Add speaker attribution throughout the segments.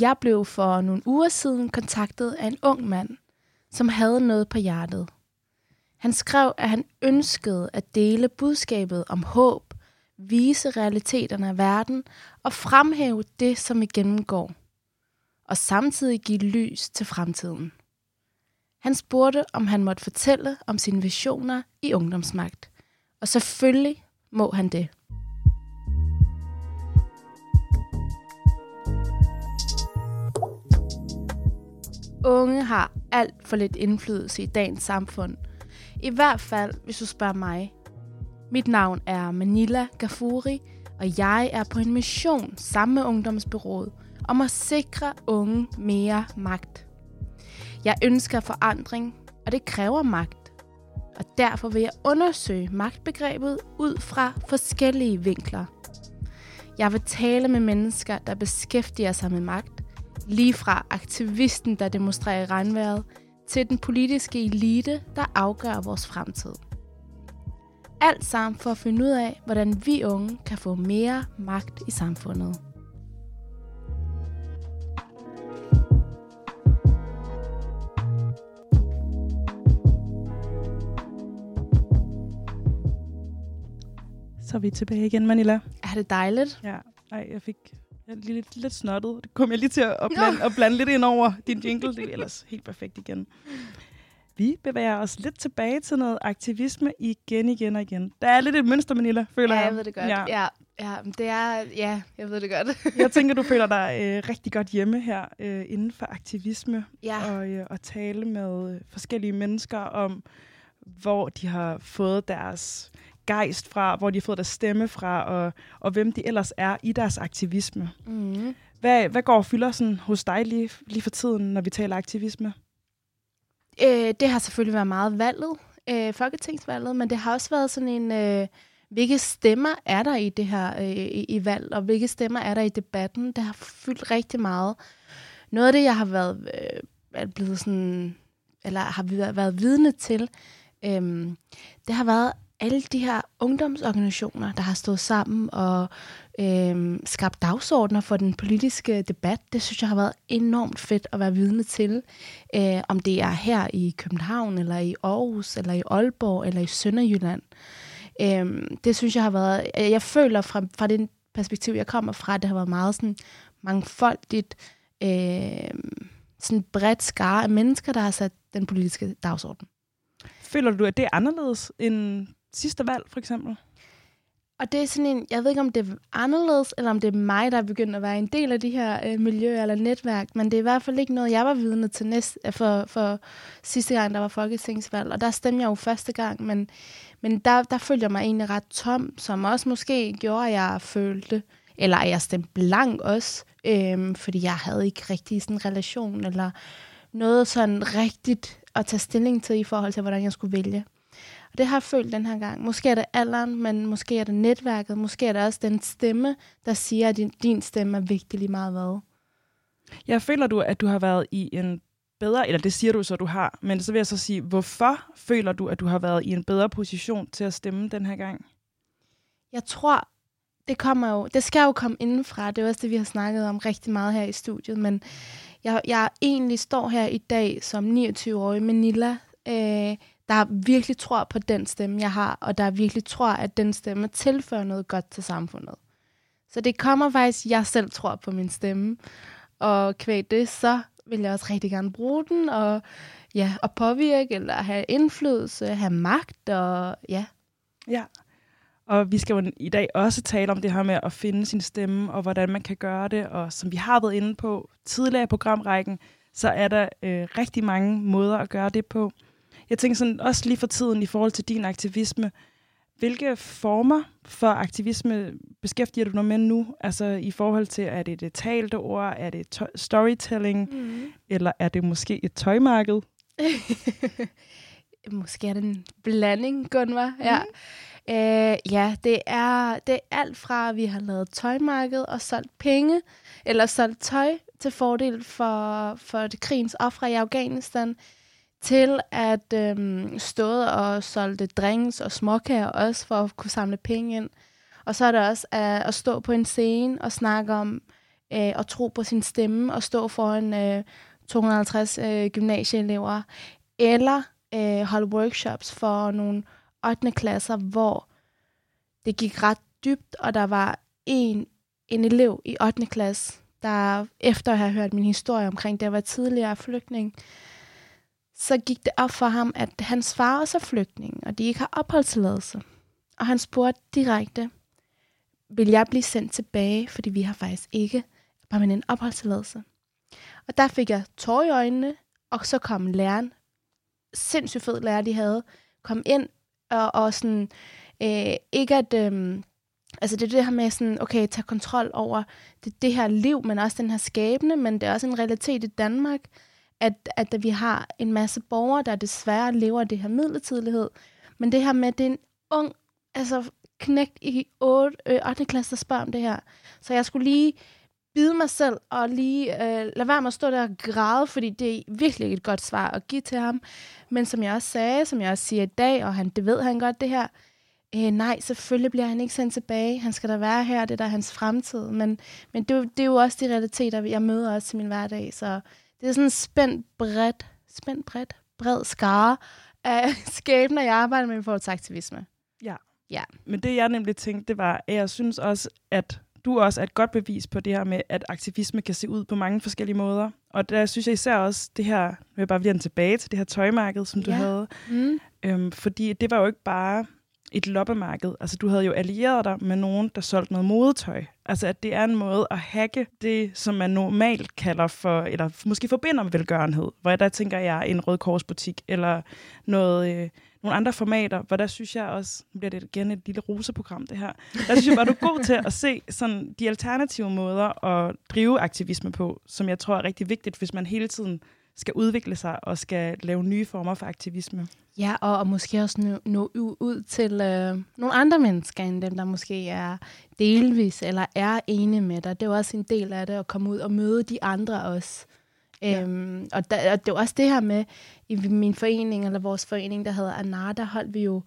Speaker 1: Jeg blev for nogle uger siden kontaktet af en ung mand, som havde noget på hjertet. Han skrev, at han ønskede at dele budskabet om håb, vise realiteterne af verden og fremhæve det, som vi gennemgår, og samtidig give lys til fremtiden. Han spurgte, om han måtte fortælle om sine visioner i ungdomsmagt. Og selvfølgelig må han det. Unge har alt for lidt indflydelse i dagens samfund. I hvert fald, hvis du spørger mig. Mit navn er Manila Gafuri, og jeg er på en mission sammen med Ungdomsbyrået om at sikre unge mere magt. Jeg ønsker forandring, og det kræver magt. Og derfor vil jeg undersøge magtbegrebet ud fra forskellige vinkler. Jeg vil tale med mennesker, der beskæftiger sig med magt, lige fra aktivisten, der demonstrerer i regnvejret, til den politiske elite, der afgør vores fremtid. Alt sammen for at finde ud af, hvordan vi unge kan få mere magt i samfundet.
Speaker 2: Så er vi tilbage igen, Manila.
Speaker 1: Er det dejligt?
Speaker 2: Ja, Ej, jeg fik jeg er lige lidt, lidt snottet. Det kom jeg lige til at blande, at blande lidt ind over din jingle. Det er ellers helt perfekt igen. Vi bevæger os lidt tilbage til noget aktivisme igen, igen og igen. Der er lidt et mønster, Manila, føler
Speaker 1: ja,
Speaker 2: jeg.
Speaker 1: jeg ved det godt. Ja. Ja, ja, det er, ja, jeg ved det godt.
Speaker 2: jeg tænker, du føler dig øh, rigtig godt hjemme her øh, inden for aktivisme.
Speaker 1: Ja.
Speaker 2: Og, øh, og tale med øh, forskellige mennesker om, hvor de har fået deres gejst fra, hvor de har fået deres stemme fra, og, og hvem de ellers er i deres aktivisme.
Speaker 1: Mm.
Speaker 2: Hvad, hvad går og fylder sådan hos dig lige, lige for tiden, når vi taler aktivisme?
Speaker 1: Øh, det har selvfølgelig været meget valget, øh, folketingsvalget, men det har også været sådan en, øh, hvilke stemmer er der i det her øh, i, i valg, og hvilke stemmer er der i debatten. Det har fyldt rigtig meget. Noget af det, jeg har været øh, er blevet sådan, eller har været, vidne til, øh, det har været alle de her ungdomsorganisationer, der har stået sammen og øh, skabt dagsordner for den politiske debat, det synes jeg har været enormt fedt at være vidne til. Øh, om det er her i København, eller i Aarhus, eller i Aalborg, eller i Sønderjylland. Øh, det synes jeg har været... Jeg føler fra, fra det perspektiv, jeg kommer fra, det har været meget sådan mangfoldigt, øh, sådan bredt skare af mennesker, der har sat den politiske dagsorden.
Speaker 2: Føler du, at det er anderledes end sidste valg, for eksempel?
Speaker 1: Og det er sådan en, jeg ved ikke, om det er anderledes, eller om det er mig, der er begyndt at være en del af de her øh, miljøer eller netværk, men det er i hvert fald ikke noget, jeg var vidne til næst, øh, for, for sidste gang, der var folketingsvalg. Og der stemte jeg jo første gang, men, men der, der følte jeg mig egentlig ret tom, som også måske gjorde, at jeg følte, eller at jeg stemte blank også, øh, fordi jeg havde ikke rigtig sådan en relation, eller noget sådan rigtigt at tage stilling til i forhold til, hvordan jeg skulle vælge. Og det har jeg følt den her gang. Måske er det alderen, men måske er det netværket. Måske er det også den stemme, der siger, at din, din stemme er vigtig lige meget hvad.
Speaker 2: Jeg føler du, at du har været i en bedre, eller det siger du så, du har, men så vil jeg så sige, hvorfor føler du, at du har været i en bedre position til at stemme den her gang?
Speaker 1: Jeg tror, det kommer jo, det skal jo komme indenfra. Det er også det, vi har snakket om rigtig meget her i studiet, men jeg, jeg egentlig står her i dag som 29-årig Manila, øh, der virkelig tror på den stemme, jeg har, og der virkelig tror, at den stemme tilfører noget godt til samfundet. Så det kommer faktisk, jeg selv tror på min stemme, og kvæg det, så vil jeg også rigtig gerne bruge den, og, ja, og påvirke, eller have indflydelse, have magt, og ja.
Speaker 2: Ja, og vi skal jo i dag også tale om det her med at finde sin stemme, og hvordan man kan gøre det, og som vi har været inde på tidligere i programrækken, så er der øh, rigtig mange måder at gøre det på. Jeg tænker sådan også lige for tiden i forhold til din aktivisme. Hvilke former for aktivisme beskæftiger du dig med nu? Altså i forhold til, er det det talte ord, er det storytelling, mm. eller er det måske et tøjmarked?
Speaker 1: måske er det en blanding, Gunvar. Mm. Ja. Øh, ja, det er, det er alt fra, at vi har lavet tøjmarked og solgt penge, eller solgt tøj til fordel for, for det krigens ofre i Afghanistan, til at øhm, stå og solgte drinks og småkager også for at kunne samle penge ind. Og så er det også at, at stå på en scene og snakke om øh, og tro på sin stemme og stå foran øh, 250 øh, gymnasieelever, eller øh, holde workshops for nogle 8. klasser, hvor det gik ret dybt, og der var en, en elev i 8. klasse, der efter at have hørt min historie omkring, det var tidligere flygtning, så gik det op for ham, at hans far også er flygtning, og de ikke har opholdstilladelse. Og han spurgte direkte, vil jeg blive sendt tilbage, fordi vi har faktisk ikke permanent opholdstilladelse. Og der fik jeg tår i øjnene, og så kom læreren, sindssygt fed lærer, de havde, kom ind og, og sådan, øh, ikke at, øh, altså det er det her med sådan, okay, tage kontrol over det, det her liv, men også den her skæbne, men det er også en realitet i Danmark, at, at vi har en masse borgere, der desværre lever det her midlertidighed, men det her med, det er en ung, altså knægt i 8, øh, 8. klasse, der spørger om det her. Så jeg skulle lige bide mig selv og lige øh, lade være med at stå der og græde, fordi det er virkelig et godt svar at give til ham. Men som jeg også sagde, som jeg også siger i dag, og han, det ved han godt det her, øh, nej, selvfølgelig bliver han ikke sendt tilbage. Han skal da være her, det er der hans fremtid. Men, men det, det er jo også de realiteter, jeg møder også i min hverdag. Så det er sådan en spændt bredt, spændt bredt, bred skare af skæbner, jeg arbejder med i forhold til aktivisme.
Speaker 2: Ja.
Speaker 1: Ja.
Speaker 2: Men det, jeg nemlig tænkte, det var, at jeg synes også, at du også er et godt bevis på det her med, at aktivisme kan se ud på mange forskellige måder. Og der synes jeg især også det her, nu vil jeg bare vende tilbage til det her tøjmarked, som du
Speaker 1: Ja.
Speaker 2: havde.
Speaker 1: Mm.
Speaker 2: Øhm, fordi det var jo ikke bare et loppemarked. Altså, du havde jo allieret dig med nogen, der solgte noget modetøj. Altså, at det er en måde at hacke det, som man normalt kalder for, eller måske forbinder med velgørenhed. Hvor der tænker jeg en rød korsbutik, eller noget, øh, nogle andre formater, hvor der synes jeg også, nu bliver det igen et lille roseprogram det her, der synes jeg bare, du er god til at se sådan, de alternative måder at drive aktivisme på, som jeg tror er rigtig vigtigt, hvis man hele tiden skal udvikle sig og skal lave nye former for aktivisme.
Speaker 1: Ja, og, og måske også nå, nå ud til øh, nogle andre mennesker, end dem, der måske er delvis eller er enige med dig. Det er jo også en del af det, at komme ud og møde de andre også.
Speaker 2: Ja.
Speaker 1: Øhm, og, der, og det er også det her med, i min forening, eller vores forening, der hedder Anar, der holdt vi jo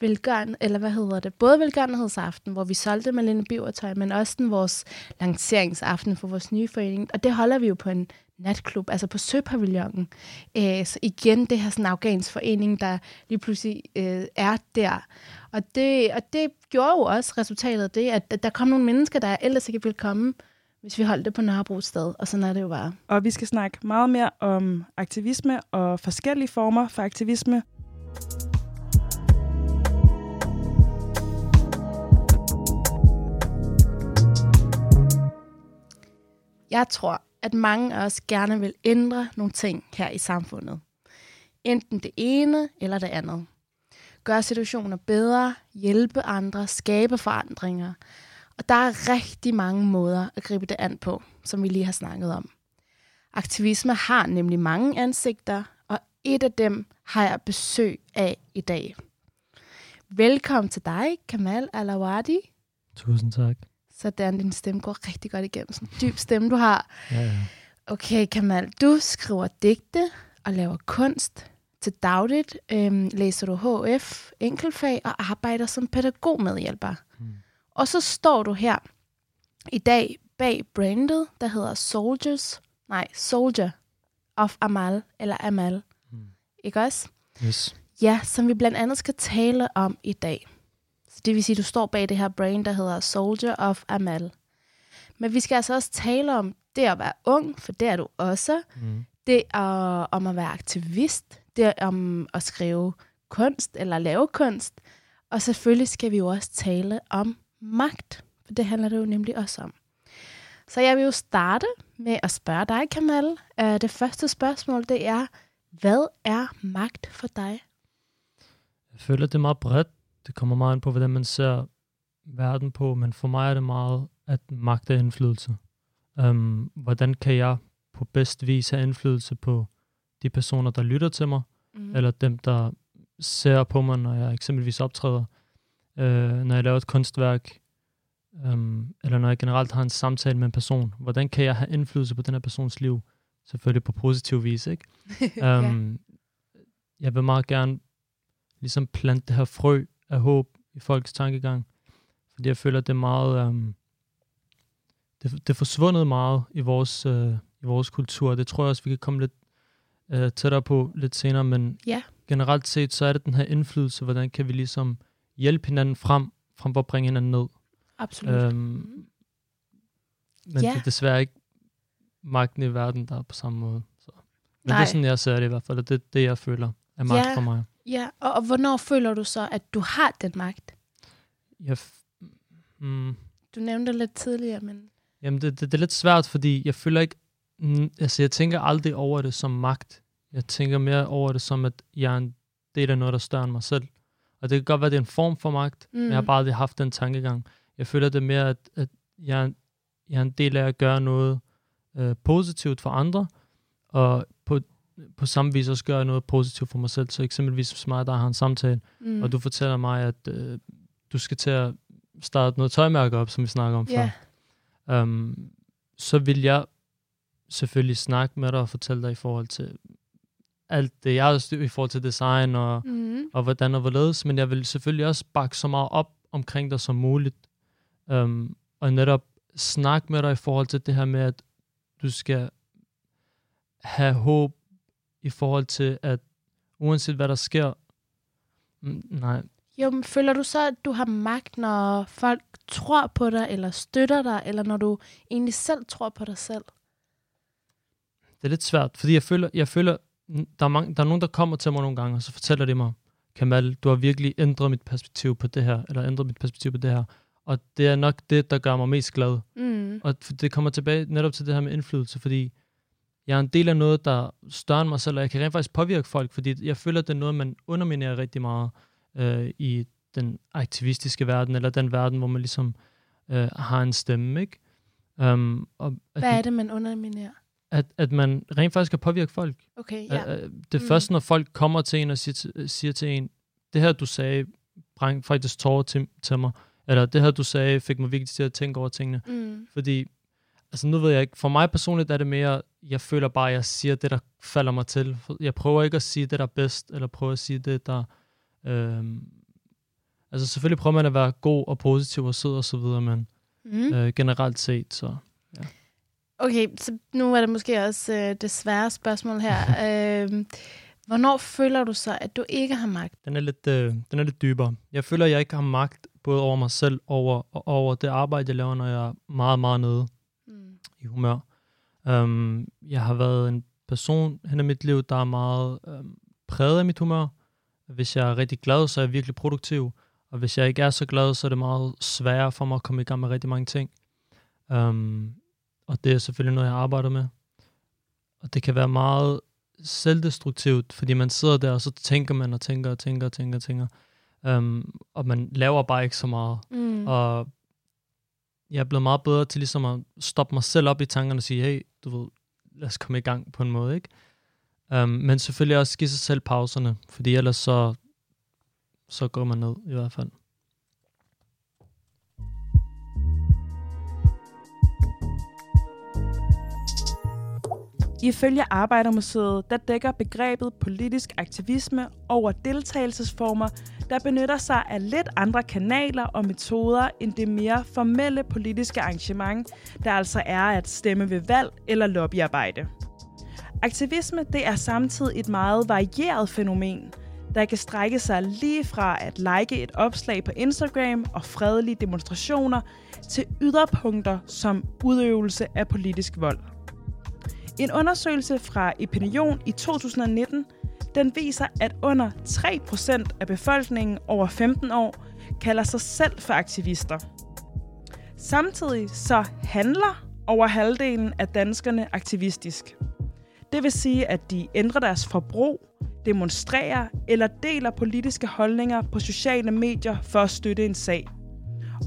Speaker 1: velgøren, eller hvad hedder det, både velgørenhedsaften, hvor vi solgte Malene Bivertøj, men også den vores lanceringsaften for vores nye forening. Og det holder vi jo på en natklub, altså på Søpavillonen. Øh, så igen, det her sådan afghansk forening, der lige pludselig øh, er der. Og det, og det gjorde jo også resultatet af det, at, at der kom nogle mennesker, der ellers ikke ville komme, hvis vi holdt det på Nørrebro sted. Og sådan er det jo bare.
Speaker 2: Og vi skal snakke meget mere om aktivisme og forskellige former for aktivisme.
Speaker 1: Jeg tror, at mange af os gerne vil ændre nogle ting her i samfundet. Enten det ene eller det andet. Gøre situationer bedre, hjælpe andre, skabe forandringer. Og der er rigtig mange måder at gribe det an på, som vi lige har snakket om. Aktivisme har nemlig mange ansigter, og et af dem har jeg besøg af i dag. Velkommen til dig, Kamal Alawadi.
Speaker 3: Tusind tak.
Speaker 1: Sådan, din stemme går rigtig godt igennem. Sådan en dyb stemme, du har.
Speaker 3: Ja, ja.
Speaker 1: Okay, Kamal, du skriver digte og laver kunst til dagligt. Øhm, læser du HF, enkeltfag og arbejder som pædagogmedhjælper.
Speaker 3: Mm.
Speaker 1: Og så står du her i dag bag brandet, der hedder Soldiers, nej, Soldier of Amal, eller Amal.
Speaker 3: Mm.
Speaker 1: Ikke også?
Speaker 3: Yes.
Speaker 1: Ja, som vi blandt andet skal tale om i dag. Så det vil sige, at du står bag det her brand, der hedder Soldier of Amal. Men vi skal altså også tale om det at være ung, for det er du også.
Speaker 3: Mm.
Speaker 1: Det er om at være aktivist. Det er om at skrive kunst eller lave kunst. Og selvfølgelig skal vi jo også tale om magt, for det handler det jo nemlig også om. Så jeg vil jo starte med at spørge dig, Kamal. Uh, det første spørgsmål, det er, hvad er magt for dig?
Speaker 3: Jeg føler, det er meget bredt. Det kommer meget ind på, hvordan man ser verden på, men for mig er det meget, at magt er indflydelse. Um, hvordan kan jeg på bedst vis have indflydelse på de personer, der lytter til mig,
Speaker 1: Mm.
Speaker 3: eller dem, der ser på mig, når jeg eksempelvis optræder, øh, når jeg laver et kunstværk, um, eller når jeg generelt har en samtale med en person. Hvordan kan jeg have indflydelse på den her persons liv? Selvfølgelig på positiv vis, ikke?
Speaker 1: ja.
Speaker 3: Um, jeg vil meget gerne ligesom plante det her frø af håb i folks tankegang. Fordi jeg føler, at det er meget, um, det, det er forsvundet meget i vores, øh, i vores kultur. Det tror jeg også, vi kan komme lidt øh, tættere på lidt senere, men
Speaker 1: Ja.
Speaker 3: generelt set, så er det den her indflydelse, hvordan kan vi ligesom hjælpe hinanden frem, frem for at bringe hinanden ned.
Speaker 1: Absolut.
Speaker 3: Øhm, men
Speaker 1: Ja.
Speaker 3: det er desværre ikke magten i verden, der er på samme måde. Så. Men
Speaker 1: Nej.
Speaker 3: det er sådan, jeg ser det i hvert fald, og det er det, jeg føler er magt
Speaker 1: Ja.
Speaker 3: for mig.
Speaker 1: Ja, og, og hvornår føler du så, at du har den magt?
Speaker 3: Jeg, mm,
Speaker 1: Du nævnte det lidt tidligere, men...
Speaker 3: Jamen, det, det, det er lidt svært, fordi jeg føler ikke... Mm, altså, jeg tænker aldrig over det som magt. Jeg tænker mere over det som, at jeg er en del af noget, der er større end mig selv. Og det kan godt være, at det er en form for magt, mm. men jeg har bare aldrig haft den tankegang. Jeg føler det mere, at, at jeg, er en- jeg er en del af at gøre noget øh, positivt for andre, og på, samme vis også gøre noget positivt for mig selv. Så eksempelvis hvis mig, der har en samtale,
Speaker 1: Mm.
Speaker 3: og du fortæller mig, at øh, du skal til at starte noget tøjmærke op, som vi snakker om før
Speaker 1: Ja,
Speaker 3: um, så vil jeg selvfølgelig snakke med dig og fortælle dig i forhold til alt det, jeg har styr i forhold til design og,
Speaker 1: mm.
Speaker 3: og hvordan og hvorledes, men jeg vil selvfølgelig også bakke så meget op omkring dig som muligt. Um, og netop snakke med dig i forhold til det her med, at du skal have håb i forhold til, at uanset hvad der sker, mm, nej,
Speaker 1: Jo, men føler du så, at du har magt, når folk tror på dig, eller støtter dig, eller når du egentlig selv tror på dig selv?
Speaker 3: det er lidt svært, fordi jeg føler, jeg føler der, er mange, der er nogen, der kommer til mig nogle gange, og så fortæller de mig, Kamal, du har virkelig ændret mit perspektiv på det her, eller ændret mit perspektiv på det her. Og det er nok det, der gør mig mest glad.
Speaker 1: Mm.
Speaker 3: Og det kommer tilbage netop til det her med indflydelse, fordi jeg er en del af noget, der er større end mig selv, og jeg kan rent faktisk påvirke folk, fordi jeg føler, at det er noget, man underminerer rigtig meget øh, i den aktivistiske verden, eller den verden, hvor man ligesom øh, har en stemme, ikke? Um, og at,
Speaker 1: Hvad er det, man underminerer?
Speaker 3: at, at man rent faktisk kan påvirke folk.
Speaker 1: Okay,
Speaker 3: Ja.
Speaker 1: ja.
Speaker 3: Øh, Det
Speaker 1: Mm.
Speaker 3: først, når folk kommer til en og siger til, siger til en, det her, du sagde, bræng faktisk tårer til, til mig, eller det her, du sagde, fik mig virkelig til at tænke over tingene.
Speaker 1: Mm.
Speaker 3: Fordi, altså nu ved jeg ikke, for mig personligt er det mere, jeg føler bare, at jeg siger det, der falder mig til. Jeg prøver ikke at sige det, der er bedst, eller prøver at sige det, der... Øhm, altså selvfølgelig prøver man at være god og positiv og sød og så videre, men
Speaker 1: Mm.
Speaker 3: øh, generelt set, så...
Speaker 1: Okay, så nu er det måske også øh, det svære spørgsmål her. øh, hvornår føler du så, at du ikke har magt?
Speaker 3: Den er lidt, øh, den er lidt dybere. Jeg føler, at jeg ikke har magt både over mig selv over, og over det arbejde, jeg laver, når jeg er meget, meget nede
Speaker 1: Mm.
Speaker 3: i humør. Um, jeg har været en person hen i mit liv, der er meget um, præget af mit humør. Hvis jeg er rigtig glad, så er jeg virkelig produktiv. Og hvis jeg ikke er så glad, så er det meget sværere for mig at komme i gang med rigtig mange ting. Um, og det er selvfølgelig noget, jeg arbejder med. Og det kan være meget selvdestruktivt, fordi man sidder der, og så tænker man og tænker og tænker og tænker og tænker. Um, og man laver bare ikke så meget.
Speaker 1: Mm.
Speaker 3: Og jeg er blevet meget bedre til ligesom at stoppe mig selv op i tankerne og sige, hey, du ved, lad os komme i gang på en måde, ikke? Um, men selvfølgelig også give sig selv pauserne, fordi ellers så, så går man ned i hvert fald.
Speaker 2: Ifølge Arbejdermuseet, der dækker begrebet politisk aktivisme over deltagelsesformer, der benytter sig af lidt andre kanaler og metoder end det mere formelle politiske arrangement, der altså er at stemme ved valg eller lobbyarbejde. Aktivisme det er samtidig et meget varieret fænomen, der kan strække sig lige fra at like et opslag på Instagram og fredelige demonstrationer til yderpunkter som udøvelse af politisk vold. En undersøgelse fra Epinion i 2019, den viser, at under 3% af befolkningen over 15 år kalder sig selv for aktivister. Samtidig så handler over halvdelen af danskerne aktivistisk. Det vil sige, at de ændrer deres forbrug, demonstrerer eller deler politiske holdninger på sociale medier for at støtte en sag.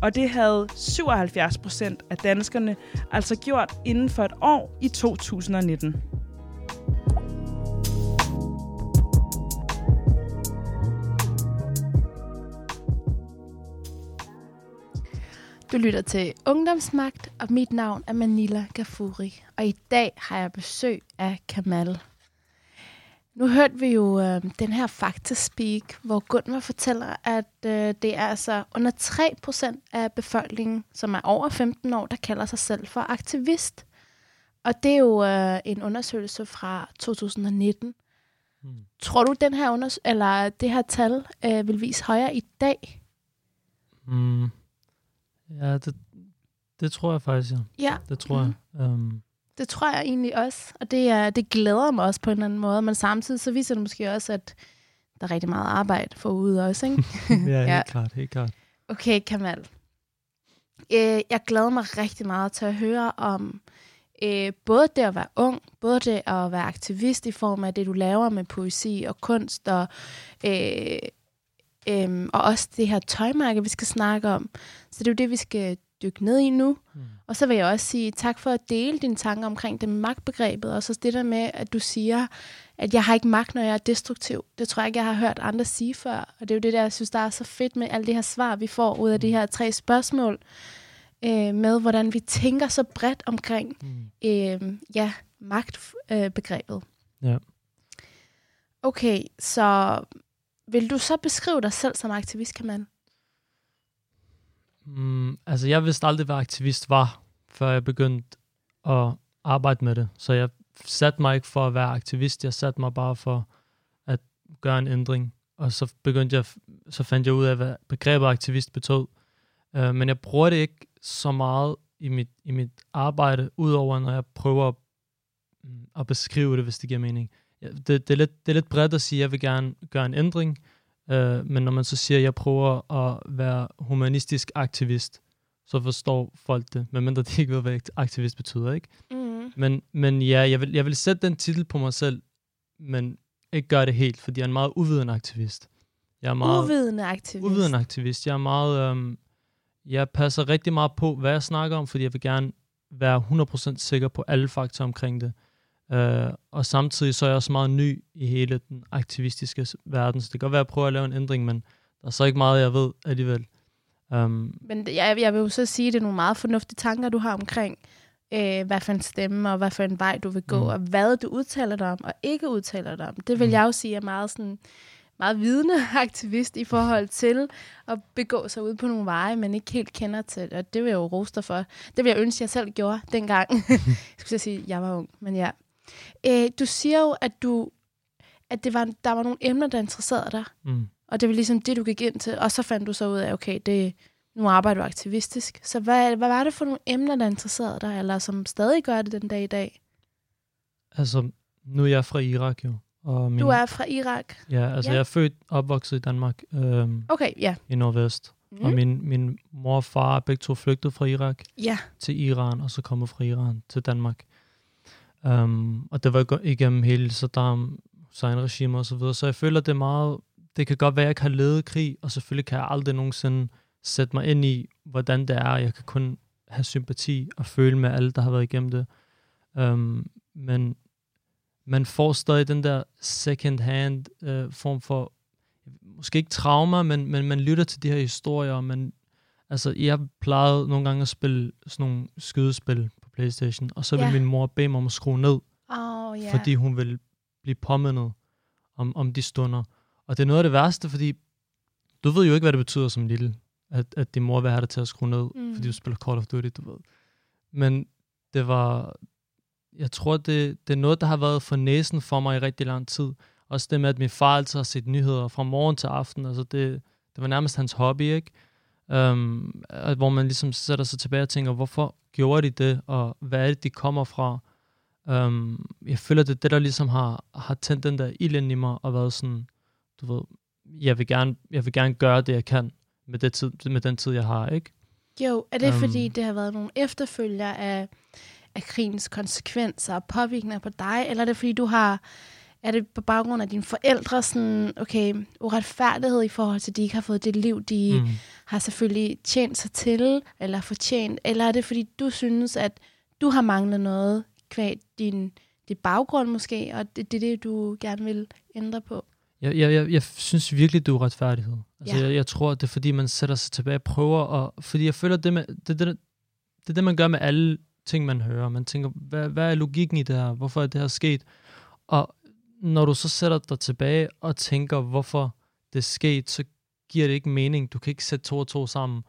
Speaker 2: Og det havde 77 procent af danskerne altså gjort inden for et år i 2019.
Speaker 1: Du lytter til Ungdomsmagt, og mit navn er Manila Gafuri. Og i dag har jeg besøg af Kamal. Nu hørte vi jo øh, den her faktaspeak, hvor Gunvar fortæller, at øh, det er altså under 3% af befolkningen, som er over 15 år, der kalder sig selv for aktivist. Og det er jo øh, en undersøgelse fra 2019. Mm. Tror du, den her unders- eller det her tal øh, vil vise højere i dag?
Speaker 3: Mm. Ja, det, det tror jeg faktisk, ja.
Speaker 1: Ja.
Speaker 3: Det tror mm. jeg. Um,
Speaker 1: det tror jeg egentlig også, og det, er, det glæder mig også på en eller anden måde, men samtidig så viser det måske også, at der er rigtig meget arbejde forude også, ikke?
Speaker 3: ja, helt ja. klart, helt klart.
Speaker 1: Okay, Kamal. Øh, jeg glæder mig rigtig meget til at høre om øh, både det at være ung, både det at være aktivist i form af det, du laver med poesi og kunst, og, øh, øh, og også det her tøjmærke, vi skal snakke om. Så det er jo det, vi skal dykke ned i nu. Mm. Og så vil jeg også sige tak for at dele dine tanker omkring det med magtbegrebet, og så det der med, at du siger, at jeg har ikke magt, når jeg er destruktiv. Det tror jeg ikke, jeg har hørt andre sige før. Og det er jo det, der jeg synes, der er så fedt med alle de her svar, vi får ud af de her tre spørgsmål, øh, med hvordan vi tænker så bredt omkring mm. øh, ja, magtbegrebet.
Speaker 3: Øh, ja.
Speaker 1: Okay, så vil du så beskrive dig selv som aktivist, kan man?
Speaker 3: Mm, altså, jeg vidste aldrig, hvad aktivist var, før jeg begyndte at arbejde med det. Så jeg satte mig ikke for at være aktivist, jeg satte mig bare for at gøre en ændring. Og så begyndte jeg, så fandt jeg ud af, hvad begrebet aktivist betød. Uh, men jeg bruger det ikke så meget i mit, i mit arbejde, udover når jeg prøver at, mm, at beskrive det, hvis det giver mening. Det, det, er lidt, det er lidt bredt at sige, at jeg vil gerne gøre en ændring, Øh, men når man så siger, at jeg prøver at være humanistisk aktivist, så forstår folk det, medmindre de ikke ved, hvad aktivist betyder, ikke? Mm. Men, men ja, jeg vil, jeg vil sætte den titel på mig selv, men ikke gøre det helt, fordi jeg er en meget uvidende aktivist.
Speaker 1: Jeg er meget uvidende aktivist?
Speaker 3: Uvidende aktivist. Jeg er meget... Øhm, jeg passer rigtig meget på, hvad jeg snakker om, fordi jeg vil gerne være 100% sikker på alle faktorer omkring det. Uh, og samtidig så er jeg også meget ny i hele den aktivistiske verden, så det kan godt være, at jeg prøver at lave en ændring, men der er så ikke meget, jeg ved alligevel. Um,
Speaker 1: men jeg, jeg vil jo så sige, at det er nogle meget fornuftige tanker, du har omkring, øh, hvad for en stemme, og hvad for en vej, du vil gå, mm. og hvad du udtaler dig om, og ikke udtaler dig om. Det vil mm. jeg jo sige er meget sådan meget vidende aktivist i forhold til at begå sig ud på nogle veje, man ikke helt kender til. Og det vil jeg jo dig for. Det vil jeg ønske, jeg selv gjorde dengang. jeg skulle sige, at jeg var ung, men ja. Øh, du siger jo, at du at det var, der var nogle emner, der interesserede dig. Mm. Og det var ligesom det, du gik ind til. Og så fandt du så ud af, okay, det, nu arbejder du aktivistisk. Så hvad, hvad var det for nogle emner, der interesserede dig, eller som stadig gør det den dag i dag?
Speaker 3: Altså, nu er jeg fra Irak jo. Og
Speaker 1: min, du er fra Irak?
Speaker 3: Ja, altså ja. jeg er født opvokset i Danmark. Øhm,
Speaker 1: okay, ja.
Speaker 3: I Nordvest. Mm. Og min, min mor og far er begge to flygtet fra Irak
Speaker 1: ja.
Speaker 3: til Iran, og så kommet fra Iran til Danmark. Um, og det var igennem hele Saddam Hussein regime og så videre. Så jeg føler, det er meget... Det kan godt være, at jeg ikke har levet krig, og selvfølgelig kan jeg aldrig nogensinde sætte mig ind i, hvordan det er. Jeg kan kun have sympati og føle med alle, der har været igennem det. Um, men man får stadig den der second-hand uh, øh, form for, måske ikke trauma, men, men man lytter til de her historier, men altså, jeg plejede nogle gange at spille sådan nogle skydespil Playstation, og så ville yeah. min mor bede mig om at skrue ned,
Speaker 1: oh, yeah.
Speaker 3: fordi hun ville blive påmindet om, om de stunder. Og det er noget af det værste, fordi du ved jo ikke, hvad det betyder som lille, at, at din mor vil have dig til at skrue ned, mm. fordi du spiller Call of Duty, du ved. Men det var, jeg tror, det, det er noget, der har været for næsen for mig i rigtig lang tid. Også det med, at min far altid har set nyheder fra morgen til aften. Altså det, det var nærmest hans hobby, ikke? Um, hvor man ligesom sætter sig tilbage og tænker, hvorfor gjorde de det, og hvad er det, de kommer fra? Um, jeg føler, det er det, der ligesom har, har tændt den der ild i mig, og været sådan, du ved, jeg vil gerne, jeg vil gerne gøre det, jeg kan, med, det tid, med den tid, jeg har, ikke?
Speaker 1: Jo, er det um, fordi, det har været nogle efterfølger af, af krigens konsekvenser og påvirkninger på dig, eller er det fordi, du har er det på baggrund af dine forældre sådan, okay, uretfærdighed i forhold til, at de ikke har fået det liv, de mm. har selvfølgelig tjent sig til, eller fortjent, eller er det fordi, du synes, at du har manglet noget kvæg din, din baggrund måske, og det, det er det, du gerne vil ændre på?
Speaker 3: Jeg, jeg, jeg, jeg synes virkelig, det er uretfærdighed. Altså, ja. jeg, jeg tror, det er fordi, man sætter sig tilbage og prøver, at, fordi jeg føler, det, med, det, det, det, det er det, man gør med alle ting, man hører. Man tænker, hvad, hvad er logikken i det her? Hvorfor er det her sket? Og når du så sætter dig tilbage og tænker, hvorfor det er sket, så giver det ikke mening. Du kan ikke sætte to og to sammen.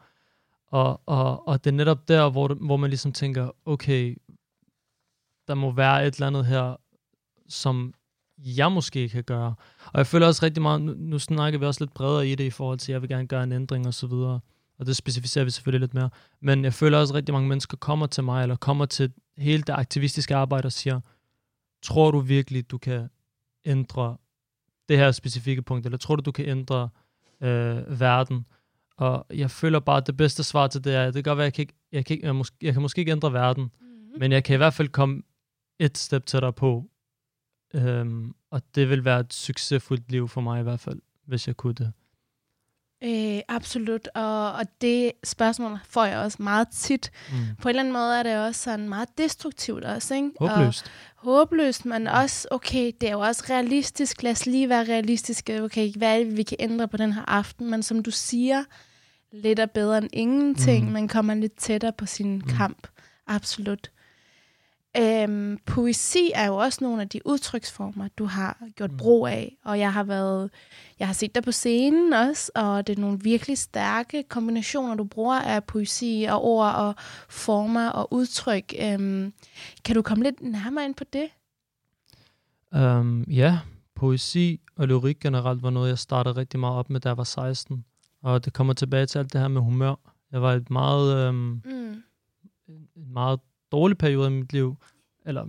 Speaker 3: Og, og, og det er netop der, hvor, hvor man ligesom tænker, okay, der må være et eller andet her, som jeg måske kan gøre. Og jeg føler også rigtig meget, nu, nu snakker vi også lidt bredere i det i forhold til, at jeg vil gerne gøre en ændring og så videre. Og det specificerer vi selvfølgelig lidt mere. Men jeg føler også, at rigtig mange mennesker kommer til mig, eller kommer til hele det aktivistiske arbejde og siger, tror du virkelig, du kan ændre det her specifikke punkt, eller tror du, du kan ændre øh, verden? Og jeg føler bare, at det bedste svar til det er, det kan godt være, at jeg kan, ikke, jeg kan, ikke, jeg, måske, jeg kan måske ikke ændre verden, mm-hmm. men jeg kan i hvert fald komme et step tættere på. Øhm, og det vil være et succesfuldt liv for mig i hvert fald, hvis jeg kunne det.
Speaker 1: Øh, absolut, og, og det spørgsmål får jeg også meget tit. Mm. På en eller anden måde er det også sådan meget destruktivt også, ikke?
Speaker 3: Håbløst.
Speaker 1: Og håbløst, men også, okay, det er jo også realistisk. Lad os lige være realistiske. Okay, hvad er det, vi kan ændre på den her aften? Men som du siger, lidt er bedre end ingenting. Mm. Man kommer lidt tættere på sin mm. kamp. Absolut. Øhm, poesi er jo også nogle af de udtryksformer, du har gjort mm. brug af, og jeg har været, jeg har set dig på scenen også, og det er nogle virkelig stærke kombinationer, du bruger af poesi og ord og former og udtryk. Øhm, kan du komme lidt nærmere ind på det?
Speaker 3: Um, ja, poesi og lyrik generelt var noget, jeg startede rigtig meget op med, da jeg var 16. Og det kommer tilbage til alt det her med humør. Jeg var et meget, øhm, mm. en meget dårlig periode i mit liv. Eller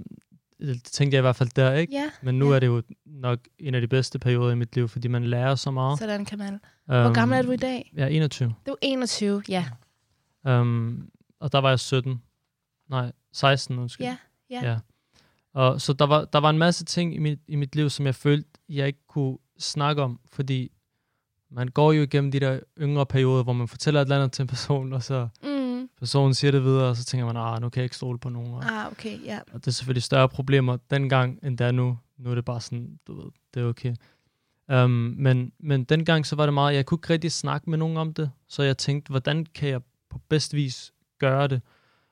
Speaker 3: det tænkte jeg i hvert fald der, ikke?
Speaker 1: Ja,
Speaker 3: Men nu
Speaker 1: ja.
Speaker 3: er det jo nok en af de bedste perioder i mit liv, fordi man lærer så meget.
Speaker 1: Sådan, Kamal. Hvor um, gammel er du i dag?
Speaker 3: Jeg er 21.
Speaker 1: Du er 21, ja.
Speaker 3: Um, og der var jeg 17. Nej, 16, undskyld.
Speaker 1: Ja, ja.
Speaker 3: ja. Og så der var, der var en masse ting i mit, i mit liv, som jeg følte, jeg ikke kunne snakke om, fordi man går jo igennem de der yngre perioder, hvor man fortæller et eller andet til en person, og så mm. Personen siger det videre, og så tænker man, ah, nu kan jeg ikke stole på nogen. Og,
Speaker 1: ah, okay, ja. Yeah.
Speaker 3: Og det er selvfølgelig større problemer dengang, end der er nu. Nu er det bare sådan, du ved, det er okay. Um, men, men dengang så var det meget, jeg kunne ikke rigtig snakke med nogen om det, så jeg tænkte, hvordan kan jeg på bedst vis gøre det?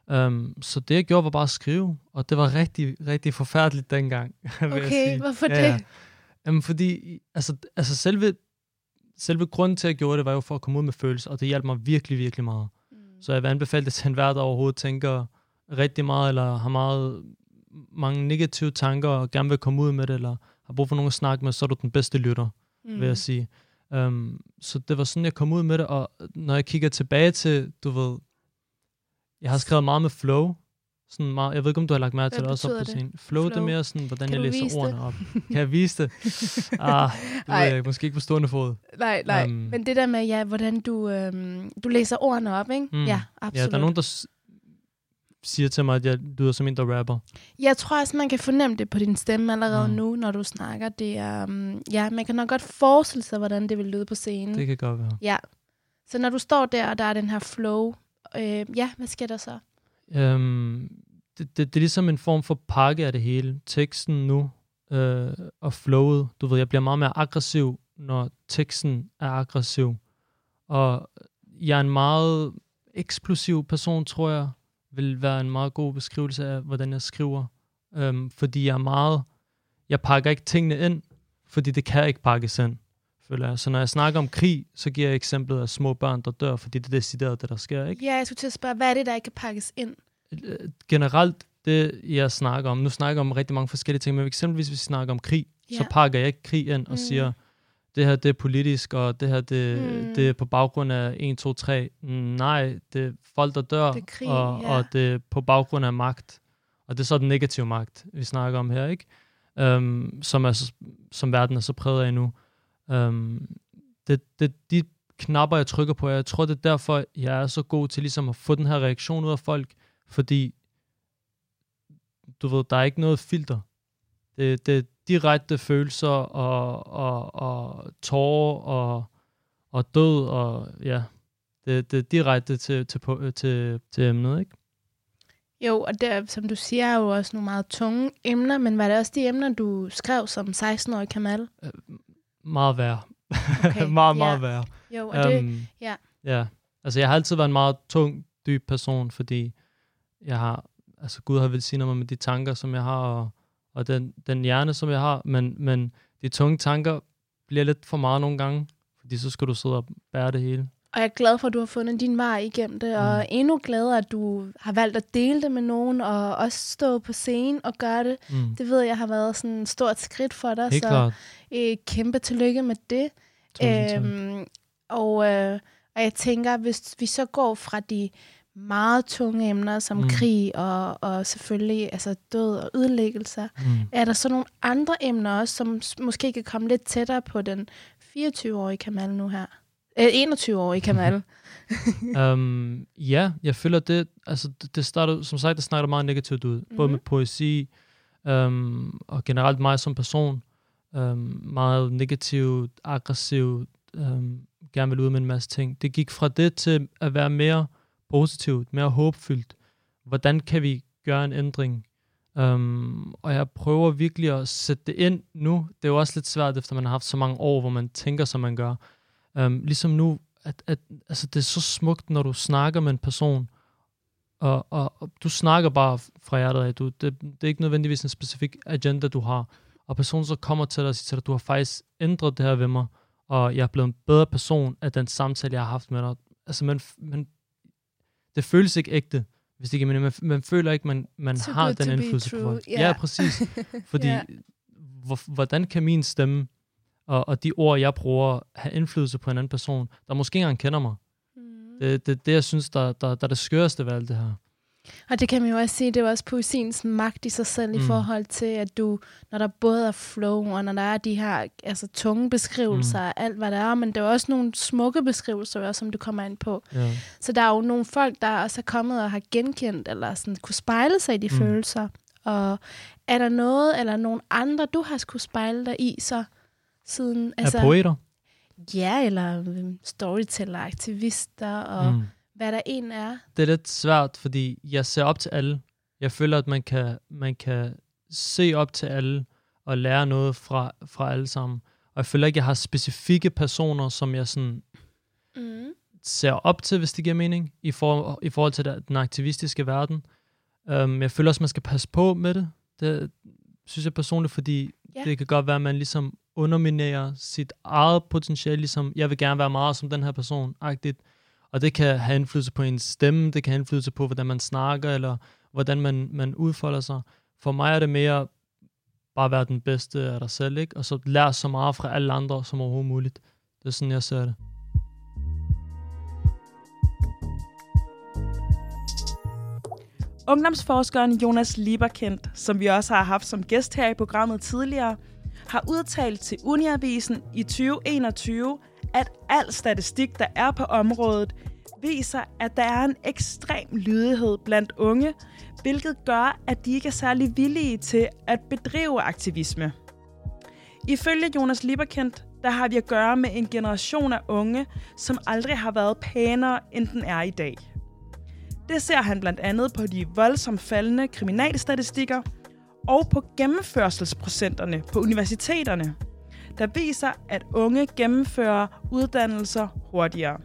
Speaker 3: Um, så det jeg gjorde var bare at skrive, og det var rigtig, rigtig forfærdeligt dengang.
Speaker 1: Okay, hvorfor det?
Speaker 3: Ja. Um, fordi altså, altså selve selve grunden til, at jeg gjorde det, var jo for at komme ud med følelser, og det hjalp mig virkelig, virkelig meget. Mm. Så jeg vil anbefale det til enhver, der overhovedet tænker rigtig meget, eller har meget, mange negative tanker, og gerne vil komme ud med det, eller har brug for nogen at snakke med, så er du den bedste lytter, mm. vil jeg sige. Um, så det var sådan, jeg kom ud med det, og når jeg kigger tilbage til, du ved, jeg har skrevet meget med flow, sådan meget, jeg ved ikke, om du har lagt mærke til det også op på scenen. Flow, Flow, det er mere sådan, hvordan kan jeg læser ordene det? op. Kan jeg vise det? ah, det ved jeg måske ikke på stående fod.
Speaker 1: Nej, nej. Um, Men det der med, ja, hvordan du, øhm, du læser ordene op, ikke? Mm, ja, absolut.
Speaker 3: Ja, der er nogen, der siger til mig, at jeg lyder som en, der rapper.
Speaker 1: Jeg tror også, man kan fornemme det på din stemme allerede mm. nu, når du snakker. Det er, um, ja, man kan nok godt forestille sig, hvordan det vil lyde på scenen.
Speaker 3: Det kan godt være.
Speaker 1: Ja. Så når du står der, og der er den her flow, øh, ja, hvad sker der så?
Speaker 3: Øhm, det, det, det er ligesom en form for pakke af det hele. Teksten nu øh, og flowet. Du ved, jeg bliver meget mere aggressiv, når teksten er aggressiv. Og jeg er en meget eksplosiv person, tror jeg, vil være en meget god beskrivelse af, hvordan jeg skriver. Øhm, fordi jeg er meget... Jeg pakker ikke tingene ind, fordi det kan ikke pakkes ind, føler jeg. Så når jeg snakker om krig, så giver jeg eksemplet af små børn, der dør, fordi det er decideret det, der sker, ikke?
Speaker 1: Ja, jeg skulle til at spørge, hvad er det, der ikke kan pakkes ind?
Speaker 3: generelt, det jeg snakker om, nu snakker jeg om rigtig mange forskellige ting, men eksempelvis hvis vi snakker om krig, ja. så pakker jeg ikke krig ind og mm. siger, det her det er politisk, og det her det, mm. det er på baggrund af 1, 2, 3. Nej, det er folk, der dør,
Speaker 1: det krig,
Speaker 3: og,
Speaker 1: ja.
Speaker 3: og det er på baggrund af magt. Og det er så den negative magt, vi snakker om her, ikke? Um, som, er, som verden er så præget af nu. Um, det, det, de knapper, jeg trykker på, jeg tror, det er derfor, jeg er så god til ligesom at få den her reaktion ud af folk, fordi du ved, der er ikke noget filter. Det, det er direkte følelser og, og, og tårer og, og død, og ja, det, det er direkte til, til, til, til emnet, ikke?
Speaker 1: Jo, og det, som du siger, er jo også nogle meget tunge emner, men var det også de emner, du skrev som 16-årig Kamal?
Speaker 3: Meget værre. Okay, meget, meget
Speaker 1: ja.
Speaker 3: værre.
Speaker 1: Jo, og det, um, ja.
Speaker 3: Ja, altså jeg har altid været en meget tung, dyb person, fordi jeg har, altså Gud har velsignet mig med de tanker, som jeg har, og, og den, den hjerne, som jeg har, men, men de tunge tanker bliver lidt for meget nogle gange, fordi så skal du sidde og bære det hele.
Speaker 1: Og jeg er glad for, at du har fundet din vej igennem det, og
Speaker 3: Mm.
Speaker 1: endnu gladere, at du har valgt at dele det med nogen, og også stå på scenen og gøre det.
Speaker 3: Mm.
Speaker 1: Det ved jeg har været sådan et stort skridt for dig,
Speaker 3: Helt
Speaker 1: så
Speaker 3: klart.
Speaker 1: øh, kæmpe tillykke med det.
Speaker 3: Tusind tak.
Speaker 1: Øhm, og, øh, og jeg tænker, hvis vi så går fra de meget tunge emner som
Speaker 3: Mm.
Speaker 1: krig og, og selvfølgelig altså død og ødelæggelser,
Speaker 3: Mm.
Speaker 1: er der så nogle andre emner også, som måske kan komme lidt tættere på den 24-årige Kamal nu her? Øh, 21-årige Kamal.
Speaker 3: um, ja, jeg føler det, altså det, det starter, som sagt, det snakker meget negativt ud. Mm-hmm. Både
Speaker 1: Mhm.
Speaker 3: med poesi, um, og generelt mig som person. Um, meget negativt, aggressivt, um, gerne vil ud med en masse ting. Det gik fra det til at være mere positivt, mere håbfyldt. Hvordan kan vi gøre en ændring? Um, og jeg prøver virkelig at sætte det ind nu. Det er jo også lidt svært, efter man har haft så mange år, hvor man tænker, som man gør. Um, ligesom nu, at, at altså, det er så smukt, når du snakker med en person, og, og, og du snakker bare fra hjertet af. Du, det, det er ikke nødvendigvis en specifik agenda, du har. Og personen så kommer til dig og siger til dig, du har faktisk ændret det her ved mig, og jeg er blevet en bedre person af den samtale, jeg har haft med dig. Altså, man, man, det føles ikke ægte, hvis det ikke man, man, føler ikke, man, man
Speaker 1: Too
Speaker 3: har den indflydelse på folk.
Speaker 1: Ja.
Speaker 3: Ja, præcis. Fordi, hvor, hvordan kan min stemme og, og de ord, jeg bruger, have indflydelse på en anden person, der måske ikke engang kender mig?
Speaker 1: Mm.
Speaker 3: Det, det, det jeg synes, der, der, der er det skøreste ved alt det her.
Speaker 1: Og det kan man jo også sige, det er også poesiens magt i sig selv mm. i
Speaker 3: Mm.
Speaker 1: forhold til, at du, når der både er flow, og når der er de her altså, tunge beskrivelser af alt, hvad der er, men der er også nogle smukke beskrivelser, også, som du kommer ind på.
Speaker 3: Ja.
Speaker 1: Så der er jo nogle folk, der også er kommet og har genkendt, eller sådan, kunne spejle sig i de mm.
Speaker 3: Mm.
Speaker 1: følelser. Og er der noget, eller nogen andre, du har skulle spejle dig i, så siden...
Speaker 3: Altså, er poeter?
Speaker 1: Ja, eller øhm, storyteller, aktivister, og mm. Hvad der en er.
Speaker 3: Det er lidt svært, fordi jeg ser op til alle. Jeg føler, at man kan, man kan se op til alle og lære noget fra, fra alle sammen. Og jeg føler ikke, jeg har specifikke personer, som jeg sådan
Speaker 1: Mm.
Speaker 3: ser op til, hvis det giver mening, i, for, i forhold til den aktivistiske verden. Um, jeg føler også, man skal passe på med det. Det synes jeg personligt, fordi
Speaker 1: Ja.
Speaker 3: det kan godt være, at man ligesom underminere sit eget potentiale, ligesom jeg vil gerne være meget som den her person, agtigt. Og det kan have indflydelse på ens stemme, det kan have indflydelse på, hvordan man snakker, eller hvordan man, man udfolder sig. For mig er det mere bare være den bedste af dig selv, ikke? og så lære så meget fra alle andre som overhovedet muligt. Det er sådan, jeg ser det.
Speaker 2: Ungdomsforskeren Jonas Lieberkendt, som vi også har haft som gæst her i programmet tidligere, har udtalt til Uniavisen i 2021, at al statistik, der er på området, viser, at der er en ekstrem lydighed blandt unge, hvilket gør, at de ikke er særlig villige til at bedrive aktivisme. Ifølge Jonas Lieberkendt, der har vi at gøre med en generation af unge, som aldrig har været pænere, end den er i dag. Det ser han blandt andet på de voldsomt faldende kriminalstatistikker og på gennemførselsprocenterne på universiteterne, der viser, at unge gennemfører uddannelser hurtigere.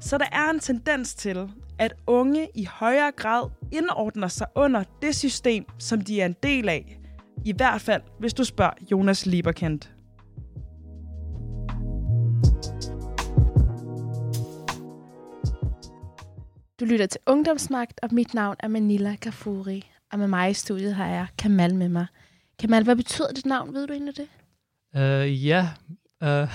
Speaker 2: Så der er en tendens til, at unge i højere grad indordner sig under det system, som de er en del af. I hvert fald, hvis du spørger Jonas Lieberkendt.
Speaker 1: Du lytter til Ungdomsmagt, og mit navn er Manila Gafuri. Og med mig i studiet har jeg Kamal med mig. Kamal, hvad betyder dit navn? Ved du egentlig det?
Speaker 3: Uh, ja, uh,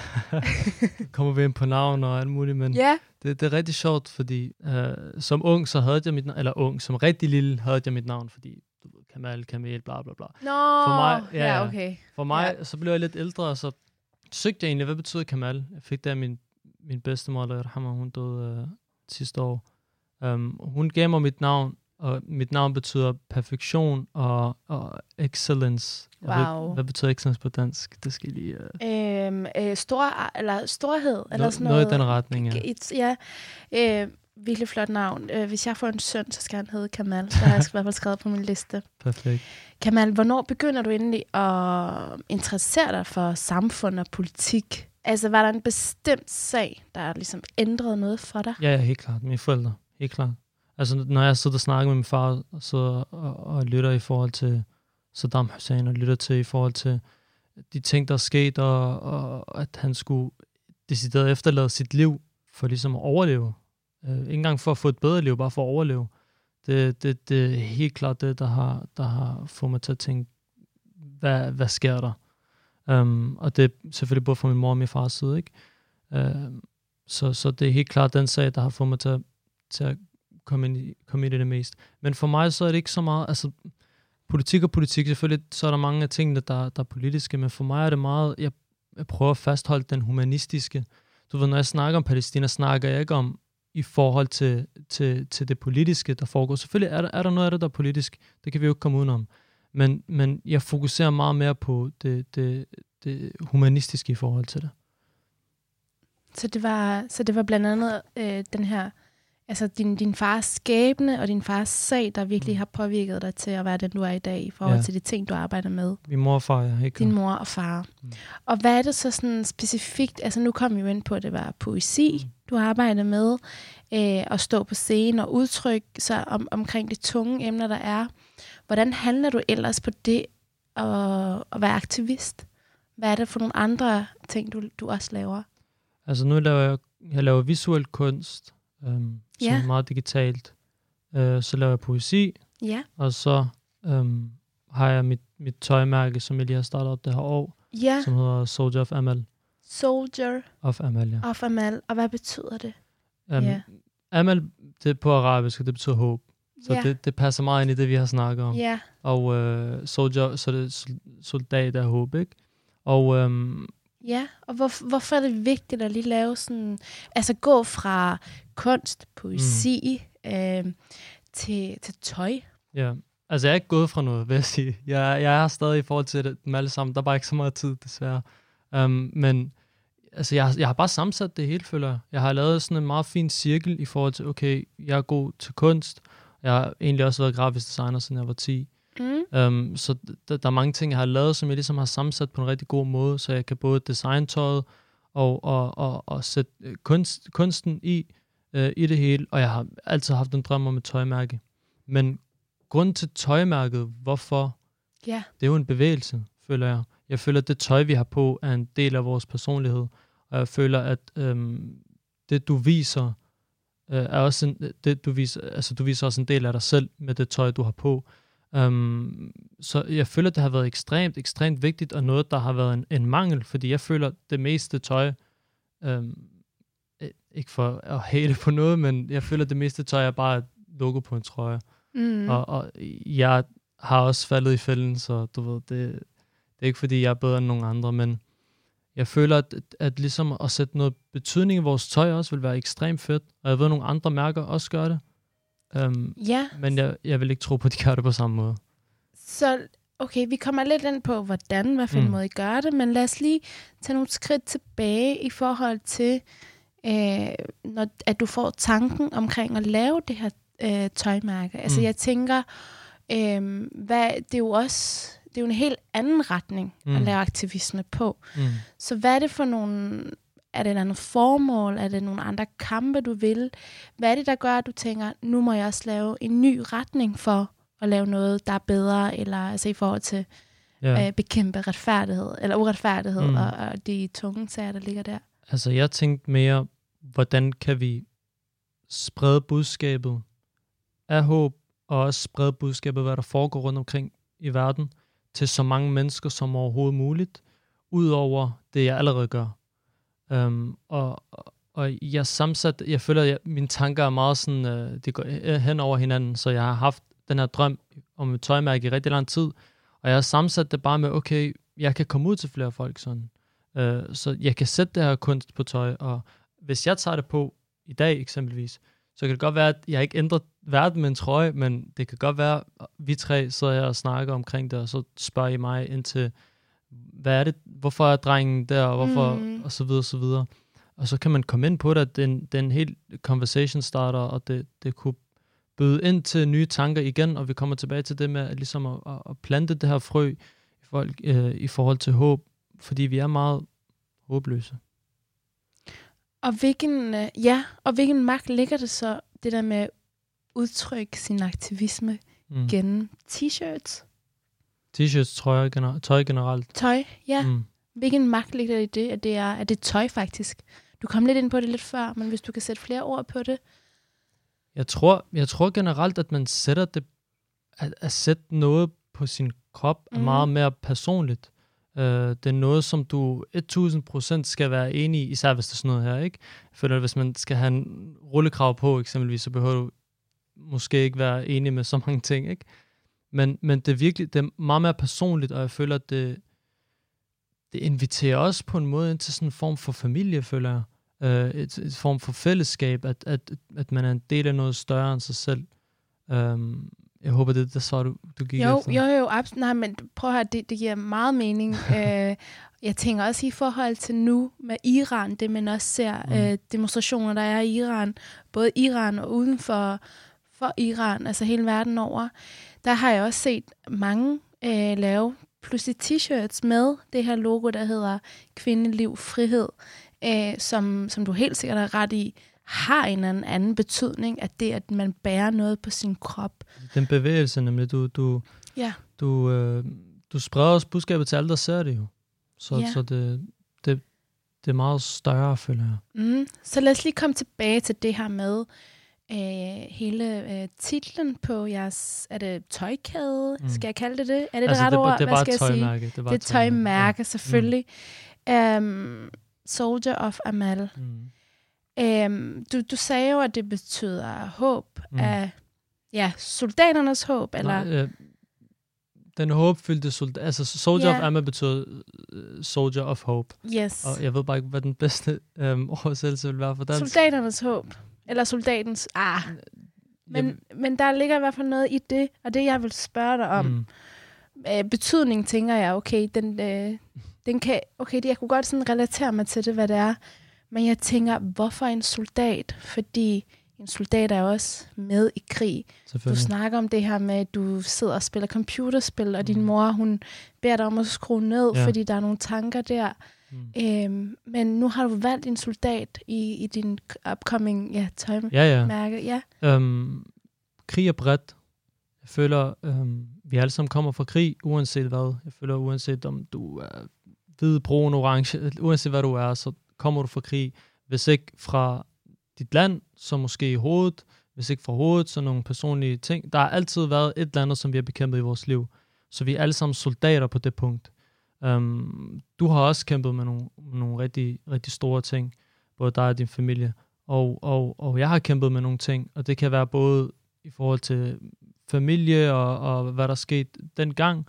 Speaker 3: kommer vi ind på navn og alt muligt, men
Speaker 1: Ja.
Speaker 3: det, det er rigtig sjovt, fordi uh, som ung, så havde jeg mit navn, eller ung, som rigtig lille, havde jeg mit navn, fordi du ved, Kamal, Kamel, bla bla bla.
Speaker 1: Nå,
Speaker 3: For mig- ja,
Speaker 1: ja, okay.
Speaker 3: For mig,
Speaker 1: Ja.
Speaker 3: så blev jeg lidt ældre, og så søgte jeg egentlig, hvad betyder Kamal? Jeg fik det af min, min bedstemor, eller hun døde uh, sidste år. Um, hun gav mig mit navn, og mit navn betyder perfektion og, og excellence. Jeg ved ikke,
Speaker 1: Wow.
Speaker 3: hvad betyder excellence på dansk? Det skal lige... Uh,
Speaker 1: Øhm, øh, stor, eller storhed, eller
Speaker 3: no,
Speaker 1: sådan
Speaker 3: noget
Speaker 1: noget.
Speaker 3: i den retning, ja.
Speaker 1: Et, ja. Øh, virkelig flot navn. Øh, hvis jeg får en søn, så skal han hedde Kamal. Det har jeg i hvert fald skrevet på min liste.
Speaker 3: Perfekt.
Speaker 1: Kamal, hvornår begynder du endelig at interessere dig for samfund og politik? Altså, var der en bestemt sag, der ligesom ændrede noget for dig?
Speaker 3: Ja, ja, helt klart. Mine forældre. Helt klart. Altså, når jeg sidder og snakker med min far, så, og, og lytter i forhold til Saddam Hussein og lytter til i forhold til de ting, der er sket, og, og at han skulle decideret efterlade sit liv for ligesom at overleve. Øh, ikke engang for at få et bedre liv, bare for at overleve. Det, det, det er helt klart det, der har, der har fået mig til at tænke, hvad, hvad sker der? Um, og det er selvfølgelig både fra min mor og min fars side, ikke? Um, så, så det er helt klart den sag, der har fået mig til til at komme, ind komme ind i det mest. Men for mig så er det ikke så meget, altså politik og politik, selvfølgelig så er der mange af tingene, der, der er politiske, men for mig er det meget, jeg, jeg prøver at fastholde den humanistiske. Du ved, når jeg snakker om Palæstina, snakker jeg ikke om i forhold til, til, til det politiske, der foregår. Selvfølgelig er der, er der noget af det, der er politisk. Det kan vi jo ikke komme udenom. Men, men jeg fokuserer meget mere på det, det, det humanistiske i forhold til det.
Speaker 1: Så det var, så det var blandt andet øh, den her, altså din, din fars skæbne og din fars sag, der virkelig mm. har påvirket dig til at være den, du er i dag, i forhold ja. til de ting, du arbejder med.
Speaker 3: Min mor og far, ja. Ikke
Speaker 1: din mor og far. Mm. Og hvad er det så sådan specifikt, altså nu kom vi jo ind på, at det var poesi, mm. du arbejder med, øh, at stå på scenen og udtrykke sig om, omkring de tunge emner, der er. Hvordan handler du ellers på det at, at være aktivist? Hvad er det for nogle andre ting, du, du også laver?
Speaker 3: Altså nu laver jeg, jeg laver visuel kunst, øhm, som ja. er meget digitalt. Øh, så laver jeg poesi,
Speaker 1: ja.
Speaker 3: og så øhm, har jeg mit, mit tøjmærke, som jeg lige har startet op det her år,
Speaker 1: ja.
Speaker 3: som hedder Soldier of Amal.
Speaker 1: Soldier
Speaker 3: of Amal, ja.
Speaker 1: Of Amal. Og hvad betyder det?
Speaker 3: Um, yeah. Amal, det er på arabisk, og det betyder håb. Så yeah. det, det passer meget ind i det, vi har snakket om.
Speaker 1: Yeah.
Speaker 3: Og uh, soldier, så det er soldat af håb, ikke? Og um,
Speaker 1: Ja, og hvor, hvorfor er det vigtigt at lige lave sådan, altså gå fra kunst, poesi mm. øh, til, til tøj?
Speaker 3: Ja, altså jeg er ikke gået fra noget, vil jeg sige. Jeg, jeg er stadig i forhold til det, dem alle sammen. Der er bare ikke så meget tid, desværre. Um, men altså jeg, jeg har bare sammensat det hele, føler jeg. Jeg har lavet sådan en meget fin cirkel i forhold til, okay, jeg er god til kunst. Jeg har egentlig også været grafisk designer, siden jeg var 10. Mm. Um, så der, der er mange ting, jeg har lavet, som jeg ligesom har sammensat på en rigtig god måde, så jeg kan både designe tøjet og, og, og, og sætte øh, kunst, kunsten i, uh, i det hele, og jeg har altid haft en drøm om et tøjmærke. Men grund til tøjmærket, hvorfor?
Speaker 1: Ja.
Speaker 3: Det er jo en bevægelse, føler jeg. Jeg føler, at det tøj, vi har på, er en del af vores personlighed, og jeg føler, at øhm, det, du viser, øh, er også en, det, du viser, altså du viser også en del af dig selv med det tøj, du har på. Um, så jeg føler, det har været ekstremt, ekstremt vigtigt, og noget, der har været en, en mangel, fordi jeg føler, det meste tøj, um, ikke for at hate på noget, men jeg føler, det meste tøj er bare et logo på en trøje. Mm. Og, og jeg har også faldet i fælden, så du ved, det, det er ikke fordi, jeg er bedre end nogen andre, men jeg føler, at, at ligesom at sætte noget betydning i vores tøj også vil være ekstremt fedt, og jeg ved, at nogle andre mærker også gør det. Um,
Speaker 1: ja.
Speaker 3: Men jeg, jeg vil ikke tro på, at de gør det på samme måde.
Speaker 1: Så okay, vi kommer lidt ind på, hvordan, hvad for en mm. måde I gør det, men lad os lige tage nogle skridt tilbage i forhold til, øh, når, at du får tanken omkring at lave det her øh, tøjmærke. Altså mm. jeg tænker, øh, hvad, det er jo også det er jo en helt anden retning mm. at lave aktivisme på. Mm. Så hvad er det for nogle er det et andet formål? Er det nogle andre kampe, du vil? Hvad er det, der gør, at du tænker, nu må jeg også lave en ny retning for at lave noget, der er bedre, eller altså i forhold til ja. at øh, bekæmpe retfærdighed, eller uretfærdighed, mm. og, og de tunge sager, der ligger der?
Speaker 3: Altså, jeg tænkte mere, hvordan kan vi sprede budskabet af håb, og også sprede budskabet, hvad der foregår rundt omkring i verden, til så mange mennesker som overhovedet muligt, udover det, jeg allerede gør. Um, og, og jeg sammensat, jeg føler, at jeg, mine tanker er meget sådan, uh, de går øh, øh, hen over hinanden, så jeg har haft den her drøm om et tøjmærke i rigtig lang tid, og jeg har sammensat det bare med, okay, jeg kan komme ud til flere folk sådan. Uh, så jeg kan sætte det her kunst på tøj, og hvis jeg tager det på i dag eksempelvis, så kan det godt være, at jeg ikke ændrer verden med en trøje, men det kan godt være, at vi tre sidder her og snakker omkring det, og så spørger I mig ind til, hvad er det, hvorfor er drengen der, og hvorfor, mm. og så videre, og så videre. Og så kan man komme ind på det, at den, den helt conversation starter, og det, det kunne bøde ind til nye tanker igen, og vi kommer tilbage til det med at, ligesom at, at plante det her frø i, folk, øh, i forhold til håb, fordi vi er meget håbløse.
Speaker 1: Og hvilken, øh, ja, og hvilken magt ligger det så, det der med at udtrykke sin aktivisme mm. gennem t-shirts?
Speaker 3: T-shirts, trøjer, gener- tøj generelt.
Speaker 1: Tøj, ja. Mm.
Speaker 3: Mm.
Speaker 1: Hvilken magt ligger der i det, at det er, at det er tøj faktisk? Du kom lidt ind på det lidt før, men hvis du kan sætte flere ord på det.
Speaker 3: Jeg tror, jeg tror generelt, at man sætter det, at, at sætte noget på sin krop er
Speaker 1: Mhm.
Speaker 3: meget mere personligt. Øh, det er noget, som du 1000% skal være enig i, især hvis det er sådan noget her, ikke? For hvis man skal have en rullekrav på, eksempelvis, så behøver du måske ikke være enig med så mange ting, ikke? Men, men det er virkelig, det er meget mere personligt, og jeg føler, at det, det inviterer også på en måde ind til sådan en form for familie, føler jeg. Øh, et, et form for fællesskab, at, at, at man er en del af noget større end sig selv. Um, jeg håber, det er det svar, du, du gik
Speaker 1: Jo,
Speaker 3: efter.
Speaker 1: jo, jo, absolut. Nej, men prøv at høre, det, det giver meget mening. øh, jeg tænker også i forhold til nu med Iran, det man også ser,
Speaker 3: Mm.
Speaker 1: øh, demonstrationer, der er i Iran, både Iran og uden for, for Iran, altså hele verden over, der har jeg også set mange øh, lave pludselig t-shirts med det her logo, der hedder Kvindeliv Frihed, øh, som, som du helt sikkert er ret i, har en eller anden betydning, at det, at man bærer noget på sin krop.
Speaker 3: Den bevægelse, nemlig, du, du,
Speaker 1: Ja.
Speaker 3: du, øh, du spreder også budskabet til alle, der ser det jo. Så,
Speaker 1: Ja.
Speaker 3: så det, det, det er meget større, føler jeg.
Speaker 1: Mm. Så lad os lige komme tilbage til det her med øh, hele øh, titlen på jeres, er det tøjkæde,
Speaker 3: Mm.
Speaker 1: mm. skal jeg kalde det det? Er det
Speaker 3: altså,
Speaker 1: det rette
Speaker 3: det,
Speaker 1: ord?
Speaker 3: det
Speaker 1: Hvad
Speaker 3: var
Speaker 1: skal
Speaker 3: et
Speaker 1: jeg sige?
Speaker 3: tøjmærke. Det var
Speaker 1: Det er et tøjmærke, selvfølgelig. Um, Soldier of Amal.
Speaker 3: Ja. Mm.
Speaker 1: Um, du, du sagde jo, at det betyder håb
Speaker 3: Mm.
Speaker 1: af ja, soldaternes håb, eller?
Speaker 3: Nej, øh, den håbfyldte soldat, altså Soldier
Speaker 1: Ja.
Speaker 3: of Amma betyder øh, Soldier of Hope.
Speaker 1: yes.
Speaker 3: Og jeg ved bare ikke, hvad den bedste øh, oversættelse vil være for dansk.
Speaker 1: Soldaternes håb. Eller soldatens... Ah, men, men der ligger i hvert fald noget i det, og det jeg vil spørge dig om,
Speaker 3: Mm.
Speaker 1: øh, betydning, tænker jeg, okay, den, øh, den kan, okay, det, jeg kunne godt sådan relatere mig til det, hvad det er, men jeg tænker, hvorfor en soldat? Fordi en soldat er også med i krig. Du snakker om det her med, at du sidder og spiller computerspil, og din
Speaker 3: Mm.
Speaker 1: mor, hun beder dig om at skrue ned,
Speaker 3: ja.
Speaker 1: fordi der er nogle tanker der.
Speaker 3: Mm.
Speaker 1: Øhm, men nu har du valgt en soldat i, i din upcoming ja, tøjmærke.
Speaker 3: Ja, ja.
Speaker 1: Ja.
Speaker 3: Øhm, krig er bredt. Jeg føler, øhm, vi alle sammen kommer fra krig, uanset hvad. Jeg føler, uanset om du er hvid, brun, orange, uanset hvad du er, så kommer du fra krig. Hvis ikke fra dit land, så måske i hovedet. Hvis ikke fra hovedet, så nogle personlige ting. Der har altid været et eller andet, som vi har bekæmpet i vores liv. Så vi er alle sammen soldater på det punkt. Um, du har også kæmpet med nogle, nogle rigtig, rigtig store ting, både dig og din familie. Og, og, og jeg har kæmpet med nogle ting, og det kan være både i forhold til familie og, og hvad der skete dengang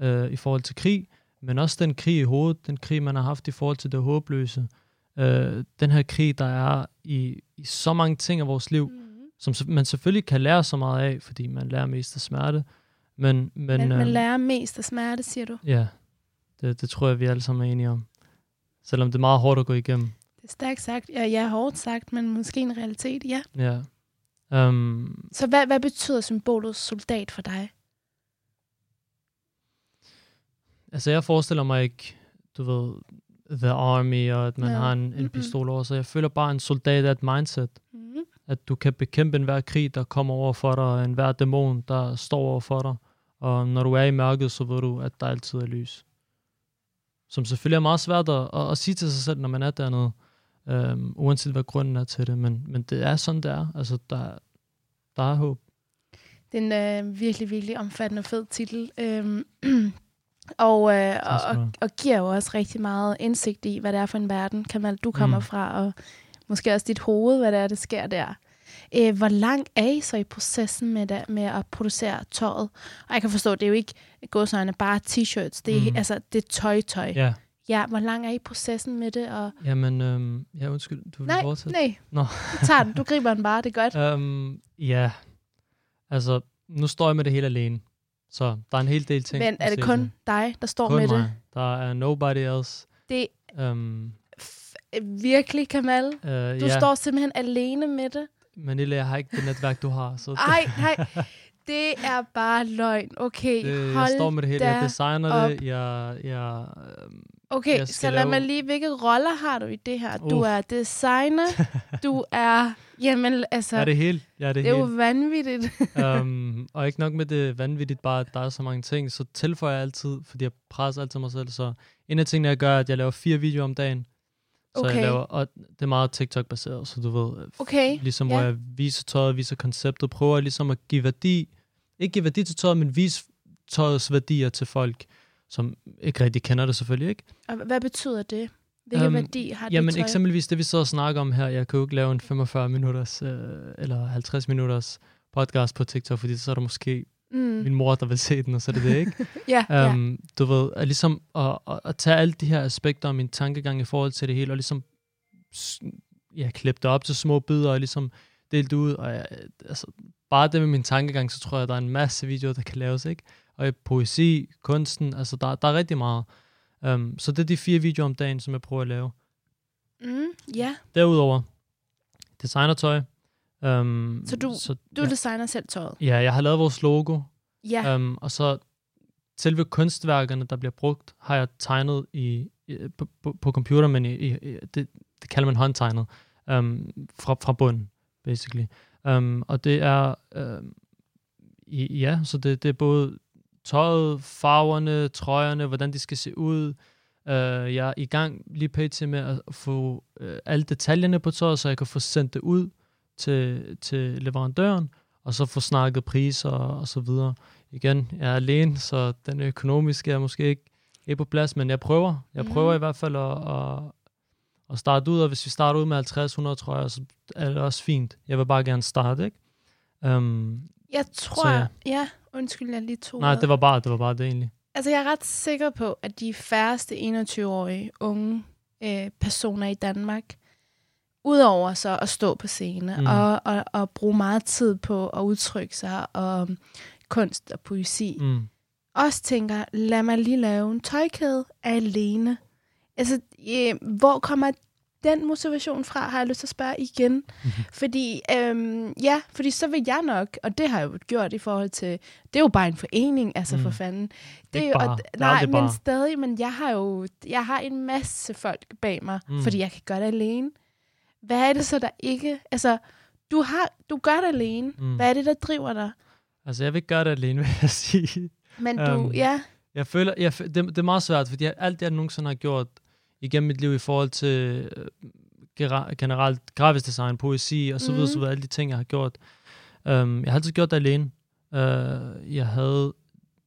Speaker 3: øh, i forhold til krig, men også den krig i hovedet, den krig, man har haft i forhold til det håbløse. Øh, den her krig, der er i, i så mange ting af vores liv,
Speaker 1: Mm.
Speaker 3: som man selvfølgelig kan lære så meget af, fordi man lærer mest af smerte. Men, men,
Speaker 1: Men, man
Speaker 3: øhm,
Speaker 1: lærer mest af smerte, siger du.
Speaker 3: Ja, det, det tror jeg, vi alle sammen er enige om. Selvom det er meget hårdt at gå igennem.
Speaker 1: Det er stærkt sagt. Ja, ja, hårdt sagt, men måske en realitet, ja.
Speaker 3: Ja. Um,
Speaker 1: Så hvad, hvad betyder symbolet soldat for dig?
Speaker 3: altså, jeg forestiller mig ikke, du ved, the army, og at man
Speaker 1: Ja.
Speaker 3: har en, en
Speaker 1: Mm-mm.
Speaker 3: pistol over sig. Jeg føler bare, en soldat er et mindset.
Speaker 1: Mm.
Speaker 3: At du kan bekæmpe enhver krig, der kommer over for dig, og enhver dæmon, der står over for dig. Og når du er i mørket, så ved du, at der altid er lys. Som selvfølgelig er meget svært at, at, at sige til sig selv, når man er dernede. Um, uanset hvad grunden er til det. Men, men det er sådan, det er. Altså, der, der er håb.
Speaker 1: Det er en øh, virkelig, virkelig omfattende fed titel. Øhm, og, øh, og, og, og giver jo også rigtig meget indsigt i, hvad det er for en verden, Kamal, du kommer
Speaker 3: Mm.
Speaker 1: fra, og måske også dit hoved, hvad det er, der sker der. Øh, hvor langt er I så i processen med, det, med at producere tøjet? Og jeg kan forstå, det er jo ikke godsøjne bare t-shirts, det er,
Speaker 3: Mm.
Speaker 1: altså, det er tøj-tøj.
Speaker 3: Ja.
Speaker 1: ja, hvor langt er I i processen med det? Og...
Speaker 3: Jamen, øhm, ja, undskyld, du vil
Speaker 1: Nej,
Speaker 3: fortsætte?
Speaker 1: nej,
Speaker 3: Nå.
Speaker 1: du tager den, du griber den bare, det er godt.
Speaker 3: Øhm, ja, altså, nu står jeg med det hele alene. Så der er en hel del ting.
Speaker 1: Men er det kun
Speaker 3: til.
Speaker 1: dig, der står
Speaker 3: kun
Speaker 1: med
Speaker 3: mig.
Speaker 1: det?
Speaker 3: Der er nobody else.
Speaker 1: Det
Speaker 3: Øhm,
Speaker 1: f- virkelig, Kamal.
Speaker 3: øh,
Speaker 1: Du
Speaker 3: ja,
Speaker 1: står simpelthen alene med det.
Speaker 3: Manila, jeg har ikke det netværk, du har. Så
Speaker 1: Ej, nej. Det er bare løgn. Okay,
Speaker 3: det,
Speaker 1: hold
Speaker 3: jeg står med det hele. Jeg designer
Speaker 1: op.
Speaker 3: det. Jeg, jeg, øhm,
Speaker 1: Okay, så lad
Speaker 3: lave-
Speaker 1: mig lige, hvilke roller har du i det her? Du
Speaker 3: Uff.
Speaker 1: er designer, du er, jamen altså,
Speaker 3: er det hele. Jeg er det,
Speaker 1: det er
Speaker 3: hele.
Speaker 1: jo vanvittigt.
Speaker 3: um, og ikke nok med det vanvittigt, bare at der er så mange ting, så tilføjer jeg altid, fordi jeg presser altid mig selv, så en af tingene, jeg gør, er, at jeg laver fire videoer om dagen. Så
Speaker 1: Okay.
Speaker 3: jeg laver, og det er meget TikTok-baseret, så du ved,
Speaker 1: Okay,
Speaker 3: ligesom
Speaker 1: ja.
Speaker 3: hvor jeg viser tøjet, viser konceptet, prøver ligesom at give værdi, ikke give værdi til tøjet, men vise tøjets værdier til folk, som ikke rigtig kender det selvfølgelig, ikke?
Speaker 1: og hvad betyder det? Hvilken
Speaker 3: Øhm,
Speaker 1: værdi har
Speaker 3: Jamen
Speaker 1: det tøj?
Speaker 3: eksempelvis det, vi sidder og snakker om her, jeg kan jo ikke lave en 45 minutters øh, eller 50 minutters podcast på TikTok, fordi så er der måske
Speaker 1: Mm.
Speaker 3: min mor, der vil se den, og så er det det, ikke?
Speaker 1: Ja, ja.
Speaker 3: um, du ved, at ligesom at, at, at tage alle de her aspekter af min tankegang i forhold til det hele, og ligesom ja, klippe det op til små bidder, og ligesom dele det ud, og jeg, altså, bare det med min tankegang, så tror jeg, der er en masse videoer, der kan laves, ikke? Og poesi, kunsten, altså der, der er rigtig meget. Um, så det er de fire videoer om dagen, som jeg prøver at lave.
Speaker 1: Mm, ja.
Speaker 3: Derudover, designertøj. Um,
Speaker 1: Så du-
Speaker 3: så,
Speaker 1: Du
Speaker 3: ja,
Speaker 1: designer selv tøjet.
Speaker 3: ja, jeg har lavet vores logo,
Speaker 1: Ja.
Speaker 3: Ja. Um, og så selve kunstværkerne, der bliver brugt, har jeg tegnet i, i på, på, på computer, men i, i, i- det, det kalder man håndtegnet, um, fra, fra bunden, basically. Um, og det er, um, i, ja, så det, det er både tøjet, farverne, trøjerne, hvordan de skal se ud. Uh, jeg er i gang lige pt. med at få uh, alle detaljerne på tøjet, så jeg kan få sendt det ud til, til leverandøren, og så få snakket priser og, og så videre. Igen, jeg er alene, så den økonomiske er måske ikke, ikke på plads, men jeg prøver. Jeg prøver i hvert fald at, at, at starte ud, og hvis vi starter ud med 50-100 trøjer, så er det også fint. Jeg vil bare gerne starte, ikke? Um,
Speaker 1: Jeg tror,
Speaker 3: så ja.
Speaker 1: ja. undskyld, jeg lige tog
Speaker 3: nej, det var bare det, var bare det egentlig.
Speaker 1: Altså, jeg er ret sikker på, at de færreste 21-årige unge øh, personer i Danmark, udover så at stå på scene
Speaker 3: Mm.
Speaker 1: og, og, og bruge meget tid på at udtrykke sig og kunst og poesi. Mm. også tænker, lad mig lige lave en tøjkæde alene. Altså, øh, hvor kommer den motivation fra, har jeg lyst til at spørge igen.
Speaker 3: Mhm.
Speaker 1: Fordi, øhm, ja, fordi så vil jeg nok, og det har jeg jo gjort i forhold til, det er jo bare en forening, altså
Speaker 3: Mm.
Speaker 1: for fanden. Det er jo,
Speaker 3: bare.
Speaker 1: og, nej, men
Speaker 3: bare.
Speaker 1: stadig, men jeg har jo, jeg har en masse folk bag mig,
Speaker 3: Mm.
Speaker 1: fordi jeg kan gøre det alene. Hvad er det så, der ikke, altså, du, har, du gør det alene.
Speaker 3: Mm.
Speaker 1: Hvad er det, der driver dig?
Speaker 3: Altså, jeg vil gøre det alene, vil jeg sige.
Speaker 1: Men du,
Speaker 3: Øhm,
Speaker 1: ja,
Speaker 3: Jeg føler, jeg, det, det er meget svært, fordi alt det, jeg nogensinde har gjort igennem mit liv i forhold til øh, generelt grafisk design, poesi og så videre,
Speaker 1: Mhm.
Speaker 3: så videre, alle de ting, jeg har gjort. Um, jeg har altid gjort det alene. Uh, jeg havde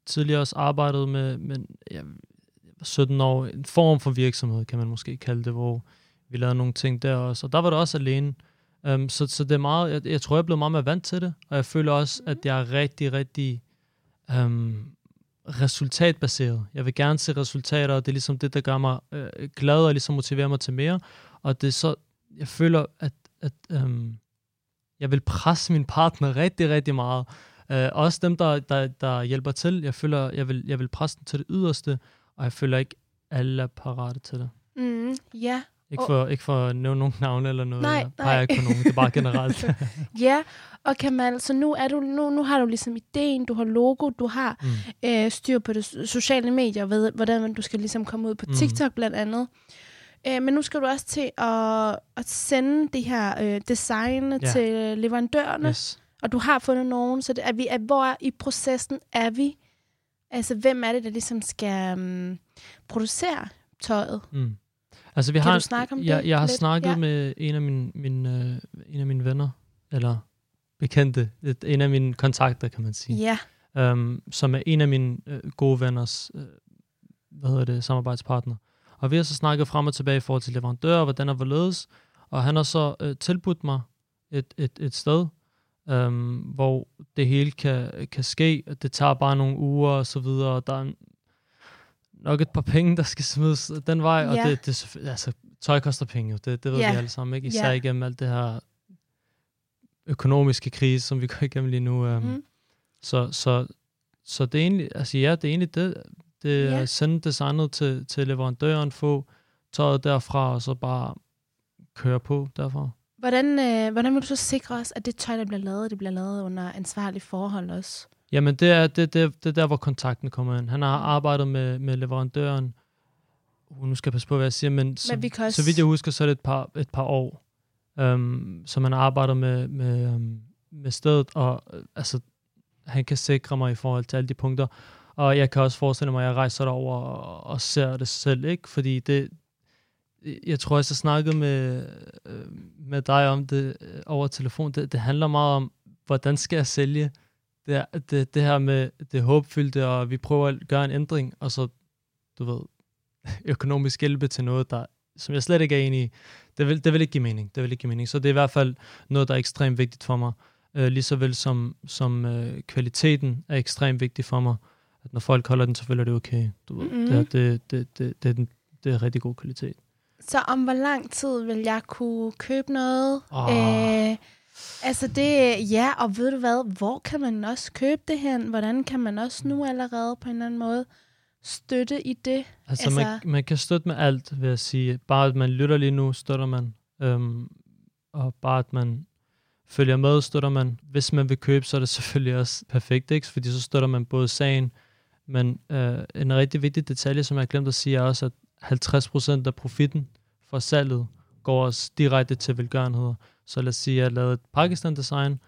Speaker 3: tidligere også arbejdet med, med jeg, jeg var 17 år, en form for virksomhed, kan man måske kalde det, hvor vi lavede nogle ting der også, og der var det også alene. Um, så, så det er meget, jeg, jeg tror, jeg er blevet meget mere vant til det, og jeg føler også, at jeg er rigtig, rigtig um, resultatbaseret. Jeg vil gerne se resultater, og det er ligesom det, der gør mig øh, glad og ligesom motiverer mig til mere. Og det er så, jeg føler, at, at øhm, jeg vil presse min partner rigtig, rigtig meget. Øh, også dem, der, der, der hjælper til. Jeg føler, jeg vil, jeg vil presse dem til det yderste, og jeg føler ikke, alle er parate til det.
Speaker 1: mm, ja,
Speaker 3: ikke
Speaker 1: Og-
Speaker 3: for, ikke for at nævne nogen navne eller noget.
Speaker 1: Nej,
Speaker 3: jeg peger
Speaker 1: nej.
Speaker 3: ikke på nogen. Det er bare generelt.
Speaker 1: ja. Og Kamal, så nu, er du, nu, nu har du ligesom ideen, du har logo, du har
Speaker 3: mm.
Speaker 1: øh, styr på det so- sociale medier, ved, hvordan du skal ligesom komme ud på
Speaker 3: Mhm.
Speaker 1: TikTok blandt andet. Øh, men nu skal du også til at, at sende det her øh, design
Speaker 3: Ja.
Speaker 1: til leverandørerne, yes. Og du har fundet nogen, så det, er vi, er, hvor i processen er vi? Altså, hvem er det, der ligesom skal um, producere tøjet?
Speaker 3: Mm. Altså, vi
Speaker 1: Kan
Speaker 3: har,
Speaker 1: du snakke om
Speaker 3: jeg,
Speaker 1: det
Speaker 3: Jeg har
Speaker 1: lidt?
Speaker 3: snakket
Speaker 1: Ja.
Speaker 3: med en af mine, mine, øh, en af mine venner, eller bekendte, et, en af mine kontakter, kan man sige,
Speaker 1: Ja.
Speaker 3: øhm, som er en af mine øh, gode venners øh, hvad hedder det, samarbejdspartner. Og vi har så snakket frem og tilbage i forhold til leverandører, hvordan og hvorledes, og han har så øh, tilbudt mig et, et, et sted, øhm, hvor det hele kan, kan ske. Det tager bare nogle uger og så videre, og der er en- nok et par penge, der skal smides den vej, og
Speaker 1: Ja.
Speaker 3: det, det, selvfø- altså, tøj koster penge, det, det ved
Speaker 1: Ja.
Speaker 3: vi alle sammen, ikke? Især
Speaker 1: Ja.
Speaker 3: igennem alt det her økonomiske krise, som vi går igennem lige nu. Um,
Speaker 1: Mm.
Speaker 3: så, så, så det er egentlig, altså ja, det er egentlig det, det er at sende designet til, til leverandøren, få tøjet derfra, og så bare køre på derfra.
Speaker 1: Hvordan, øh, hvordan vil du så sikre os, at det tøj, der bliver lavet, det bliver lavet under ansvarlige forhold også?
Speaker 3: Jamen, det er, det, det, det er der, hvor kontakten kommer ind. Han har arbejdet med, med leverandøren uh, nu skal jeg passe på, hvad jeg siger, men, så,
Speaker 1: Men også...
Speaker 3: så vidt jeg husker, så er det et par, et par år, øhm, så man arbejder med, med, øhm, med stedet, og øh, altså, han kan sikre mig i forhold til alle de punkter. Og jeg kan også forestille mig, at jeg rejser derover og, og ser det selv, ikke? Fordi det, jeg tror jeg snakkede med, øh, med dig om det øh, over telefon. Det, det handler meget om, hvordan skal jeg sælge det, det, det her med det håbfyldte, og vi prøver at gøre en ændring, og så, du ved, økonomisk hjælpe til noget, der, som jeg slet ikke er enig i. Det vil, det vil ikke give mening. Det vil ikke give mening. Så det er i hvert fald noget, der er ekstremt vigtigt for mig. Øh, lige så vel som, som øh, kvaliteten er ekstremt vigtig for mig. At når folk holder den, så føler det okay. Du ved,
Speaker 1: Mhm.
Speaker 3: det, er- det, det, det, det, er den, det er rigtig god kvalitet.
Speaker 1: Så om hvor lang tid vil jeg kunne købe noget?
Speaker 3: Åh.
Speaker 1: Øh, altså det, ja, og ved du hvad, hvor kan man også købe det hen? Hvordan kan man også nu allerede på en eller anden måde støtte i det?
Speaker 3: Altså, altså man, man kan støtte med alt, vil jeg sige. Bare at man lytter lige nu, støtter man. Øhm, og bare at man følger med, støtter man. Hvis man vil købe, så er det selvfølgelig også perfekt, ikke? Fordi så støtter man både sagen, men øh, en rigtig vigtig detalje, som jeg har glemt at sige, er også, at 50% af profitten fra salget går også direkte til velgørenheder. Så lad os sige, at jeg lavede et Pakistan-design,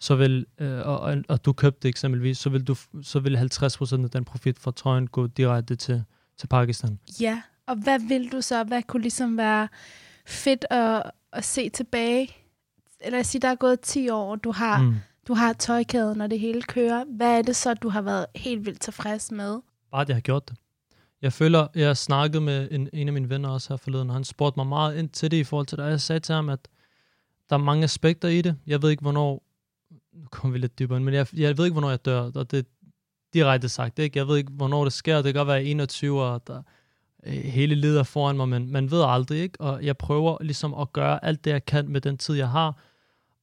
Speaker 3: så vil, øh, og, og, og du købte eksempelvis, så vil, du, så vil 50% af den profit fra trøjen gå direkte til, til Pakistan.
Speaker 1: Ja, og hvad vil du så? Hvad kunne ligesom være fedt at, at se tilbage? Eller os sige, der er gået 10 år, og du har, mm. Du har tøjkæden, og det hele kører. Hvad er det så, du har været helt vildt tilfreds med?
Speaker 3: Bare at jeg har gjort det. Jeg føler, jeg har snakket med en, en af mine venner også her forleden, og han spurgte mig meget ind til det i forhold til det. Og jeg sagde til ham, at der er mange aspekter i det. Jeg ved ikke, hvornår... Nu kommer vi lidt dybere ind, men jeg, jeg ved ikke, hvornår jeg dør. Og det er direkte sagt, ikke? Jeg ved ikke, hvornår det sker. Det kan godt være 21, og der, øh, hele lider foran mig, men man ved aldrig, ikke? Og jeg prøver ligesom at gøre alt det, jeg kan med den tid, jeg har.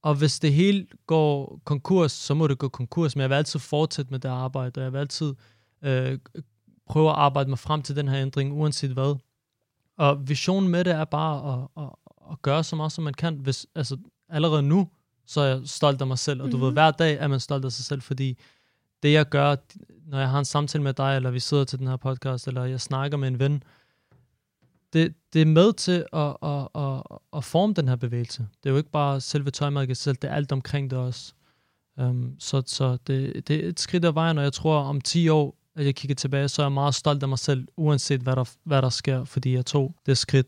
Speaker 3: Og hvis det hele går konkurs, så må det gå konkurs, men jeg vil altid fortsætte med det arbejde, og jeg vil altid øh, prøve at arbejde mig frem til den her ændring, uanset hvad. Og visionen med det er bare at, at, at gøre så meget, som man kan. Hvis, altså, allerede nu, så er jeg stolt af mig selv, og du mm-hmm. ved,
Speaker 1: Mhm.
Speaker 3: hver dag er man stolt af sig selv, fordi det jeg gør, når jeg har en samtale med dig, eller vi sidder til den her podcast, eller jeg snakker med en ven, det, det er med til at, at, at, at forme den her bevægelse. Det er jo ikke bare selve tøjmærket selv, det er alt omkring det også. Um, så så det, det er et skridt af vejen, og jeg tror, om 10 år, at jeg kigger tilbage, så er jeg meget stolt af mig selv, uanset hvad der, hvad der sker, fordi jeg tog det skridt.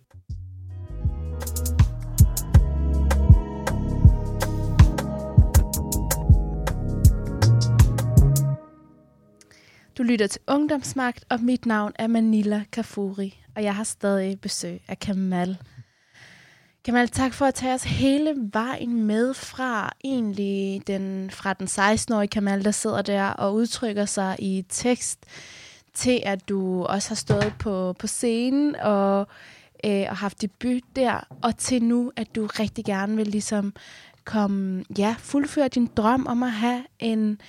Speaker 1: Du lytter til Ungdomsmagt, og mit navn er Manila Kafuri, og jeg har stadig besøg af Kamal. Kamal, tak for at tage os hele vejen med fra egentlig den, fra den 16-årige Kamal, der sidder der og udtrykker sig i tekst, til at du også har stået på, på scenen og, øh, og haft debut der, og til nu, at du rigtig gerne vil ligesom komme, ja, fuldføre din drøm om at have en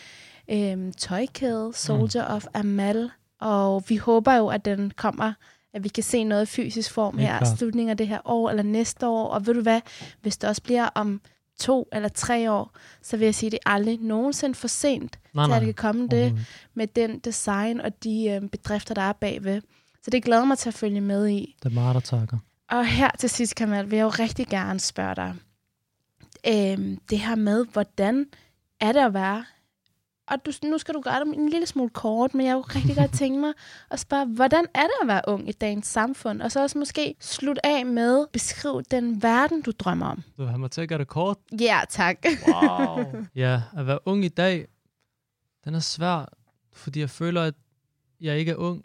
Speaker 1: øhm, tøjkæde, Soldier mm. of Amal, og vi håber jo, at den kommer, at vi kan se noget fysisk form her,
Speaker 3: klart.
Speaker 1: slutningen af det her år eller næste år, og ved du hvad, hvis det også bliver om to eller tre år, så vil jeg sige, at det er aldrig nogensinde for sent,
Speaker 3: Nej,
Speaker 1: til at det kan komme det med den design og de øhm, bedrifter, der er bagved. Så det glæder mig til at følge med i.
Speaker 3: Det er meget, der takker.
Speaker 1: Og her til sidst, Kamal, vil jeg jo rigtig gerne spørge dig. Øhm, det her med, hvordan er det at være? Og du, nu skal du gøre det en lille smule kort, men jeg kunne rigtig godt tænke mig at spørge, hvordan er det at være ung i dagens samfund? Og så også måske slutte af med, beskriv den verden, du drømmer om.
Speaker 3: Du har mig til at gøre det kort.
Speaker 1: Ja, tak.
Speaker 3: Wow. ja, at være ung i dag, den er svær, fordi jeg føler, at jeg ikke er ung.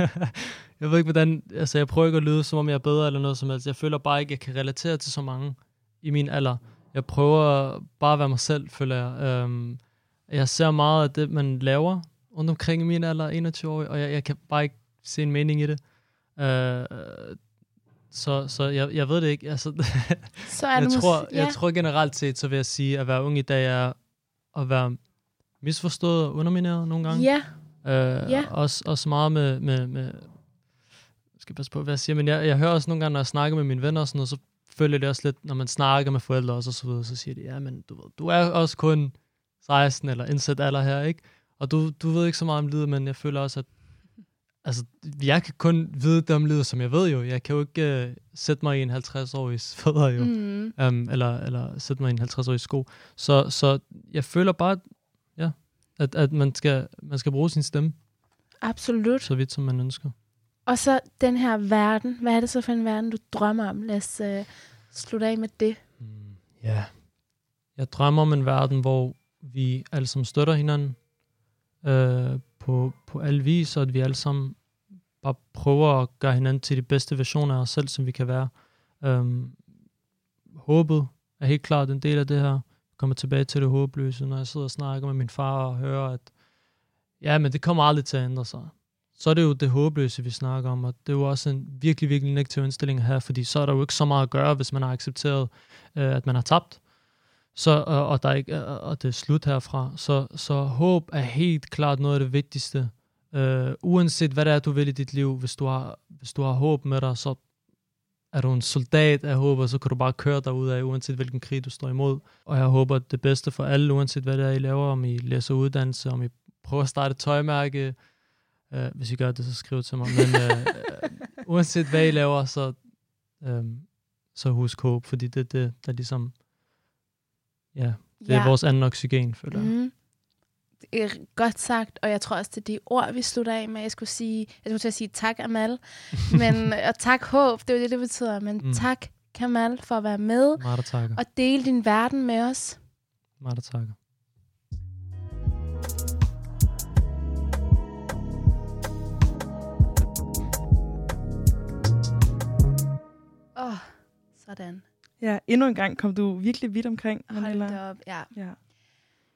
Speaker 3: jeg ved ikke, hvordan... Altså, jeg prøver ikke at lyde, som om jeg er bedre eller noget som helst. Jeg føler bare ikke, at jeg kan relatere til så mange i min alder. Jeg prøver bare at være mig selv, føler jeg. Um, jeg ser meget af det, man laver rundt omkring i min alder, 21 år, og jeg, jeg kan bare ikke se en mening i det. Uh, så så jeg, jeg ved det ikke. Altså,
Speaker 1: Så er
Speaker 3: jeg,
Speaker 1: det
Speaker 3: tror,
Speaker 1: måske,
Speaker 3: jeg tror generelt set, så vil jeg sige, at være ung i dag er at være misforstået og undermineret nogle gange.
Speaker 1: Ja,
Speaker 3: Øh,
Speaker 1: Ja.
Speaker 3: også, også meget med, med, med jeg skal passe på, hvad jeg siger, men jeg, jeg hører også nogle gange, når jeg snakker med mine venner og sådan noget, så føler det også lidt, når man snakker med forældre også, og så videre, så siger de, ja, men du, ved, du er også kun 16 eller indsat alder her, ikke? Og du, du ved ikke så meget om livet, men jeg føler også, at altså, jeg kan kun vide det om livet, som jeg ved jo. Jeg kan jo ikke uh, sætte mig i en 50-årig fødder jo,
Speaker 1: Mm.
Speaker 3: um, eller, eller sætte mig i en 50-årig sko. Så, så jeg føler bare, ja, at, at man, skal, man skal bruge sin stemme,
Speaker 1: Absolut.
Speaker 3: så vidt som man ønsker.
Speaker 1: Og så den her verden. Hvad er det så for en verden, du drømmer om? Lad os øh, slutte af med det.
Speaker 3: Mm, Ja. Jeg drømmer om en verden, hvor vi alle sammen støtter hinanden øh, på, på alle vis, og at vi alle sammen bare prøver at gøre hinanden til de bedste versioner af os selv, som vi kan være. Øhm, håbet er helt klart en del af det her. Jeg kommer tilbage til det håbløse, når jeg sidder og snakker med min far og hører, at ja, men det kommer aldrig til at ændre sig. Så er det jo det håbløse, vi snakker om, og det er jo også en virkelig, virkelig negativ indstilling her, fordi så er der jo ikke så meget at gøre, hvis man har accepteret, øh, at man har tabt, så, og, og, der er ikke, og det er slut herfra. Så, så håb er helt klart noget af det vigtigste. Øh, uanset hvad det er, du vil i dit liv, hvis du har, hvis du har håb med dig, så er du en soldat af håb, og så kan du bare køre dig af, uanset hvilken krig du står imod. Og jeg håber, det bedste for alle, uanset hvad det er, I laver, om I læser uddannelse, om I prøver at starte et tøjmærke, øh, hvis I gør det, så skriv til mig. Men øh, uanset hvad I laver, så, øh, så husk håb, fordi det er det, der ligesom, ja, det er vores anden oxygen, føler jeg.
Speaker 1: Mm. Det er godt sagt, og jeg tror også, det er de ord, vi slutter af med. Jeg skulle sige, jeg skulle til at sige tak, Amal. Men, og tak, håb, det er jo det, det betyder. Men
Speaker 3: Mm.
Speaker 1: tak, Kamal, for at være med
Speaker 3: takker.
Speaker 1: og dele din verden med os.
Speaker 3: Meget takker.
Speaker 1: Åh, oh, sådan.
Speaker 2: Ja, endnu en gang kom du virkelig vidt omkring,
Speaker 1: Hold da op, ja.
Speaker 2: Ja.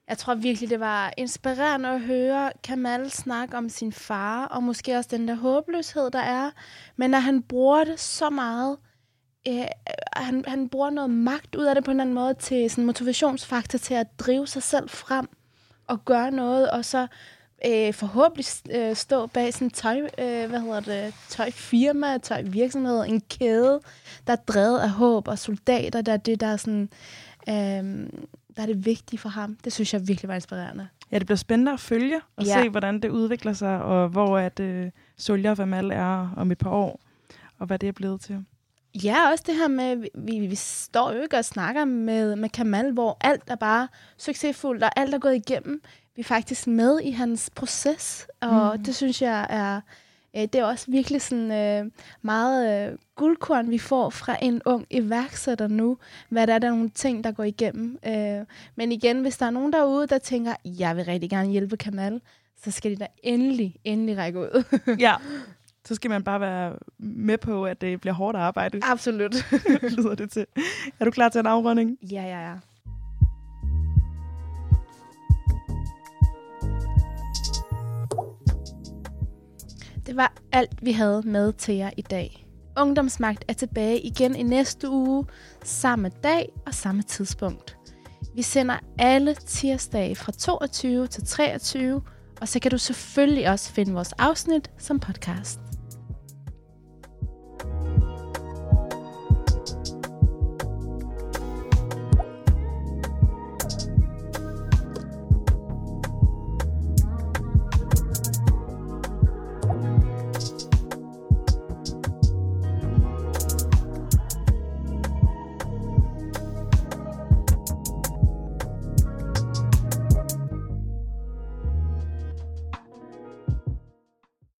Speaker 1: Jeg tror virkelig, det var inspirerende at høre Kamal snakke om sin far, og måske også den der håbløshed, der er. Men at han bruger det så meget, øh, han, han bruger noget magt ud af det på en eller anden måde til sådan motivationsfaktor til at drive sig selv frem og gøre noget, og så øh, forhåbentlig øh, stå bag sådan tøj, øh, hvad hedder det, tøjfirma, tøjvirksomhed, en kæde, der er drevet af håb og soldater, der er det, der er sådan... Øh, der er det vigtige for ham. Det synes jeg virkelig var inspirerende.
Speaker 2: ja, det bliver spændende at følge og
Speaker 1: Ja.
Speaker 2: se, hvordan det udvikler sig, og hvor at øh, Solja Vamal er om et par år, og hvad det er blevet til.
Speaker 1: Ja, også det her med, vi, vi, vi står jo ikke og snakker med, med Kamal, hvor alt er bare succesfuldt, og alt er gået igennem. Vi er faktisk med i hans proces, og Mm. det synes jeg er, øh, det er også virkelig sådan øh, meget øh, guldkorn, vi får fra en ung iværksætter nu, hvad der er, der er nogle ting, der går igennem. Øh, men igen, hvis der er nogen derude, der tænker, jeg vil rigtig gerne hjælpe Kamal, så skal de da endelig, endelig række ud.
Speaker 2: ja, så skal man bare være med på, at det bliver hårdt arbejde,
Speaker 1: Absolut.
Speaker 2: lyder det til. Er du klar til en afrunding?
Speaker 1: Ja, ja, ja. Det var alt, vi havde med til jer i dag. Ungdomsmagt er tilbage igen i næste uge, samme dag og samme tidspunkt. Vi sender alle tirsdage fra 22 til 23, og så kan du selvfølgelig også finde vores afsnit som podcast.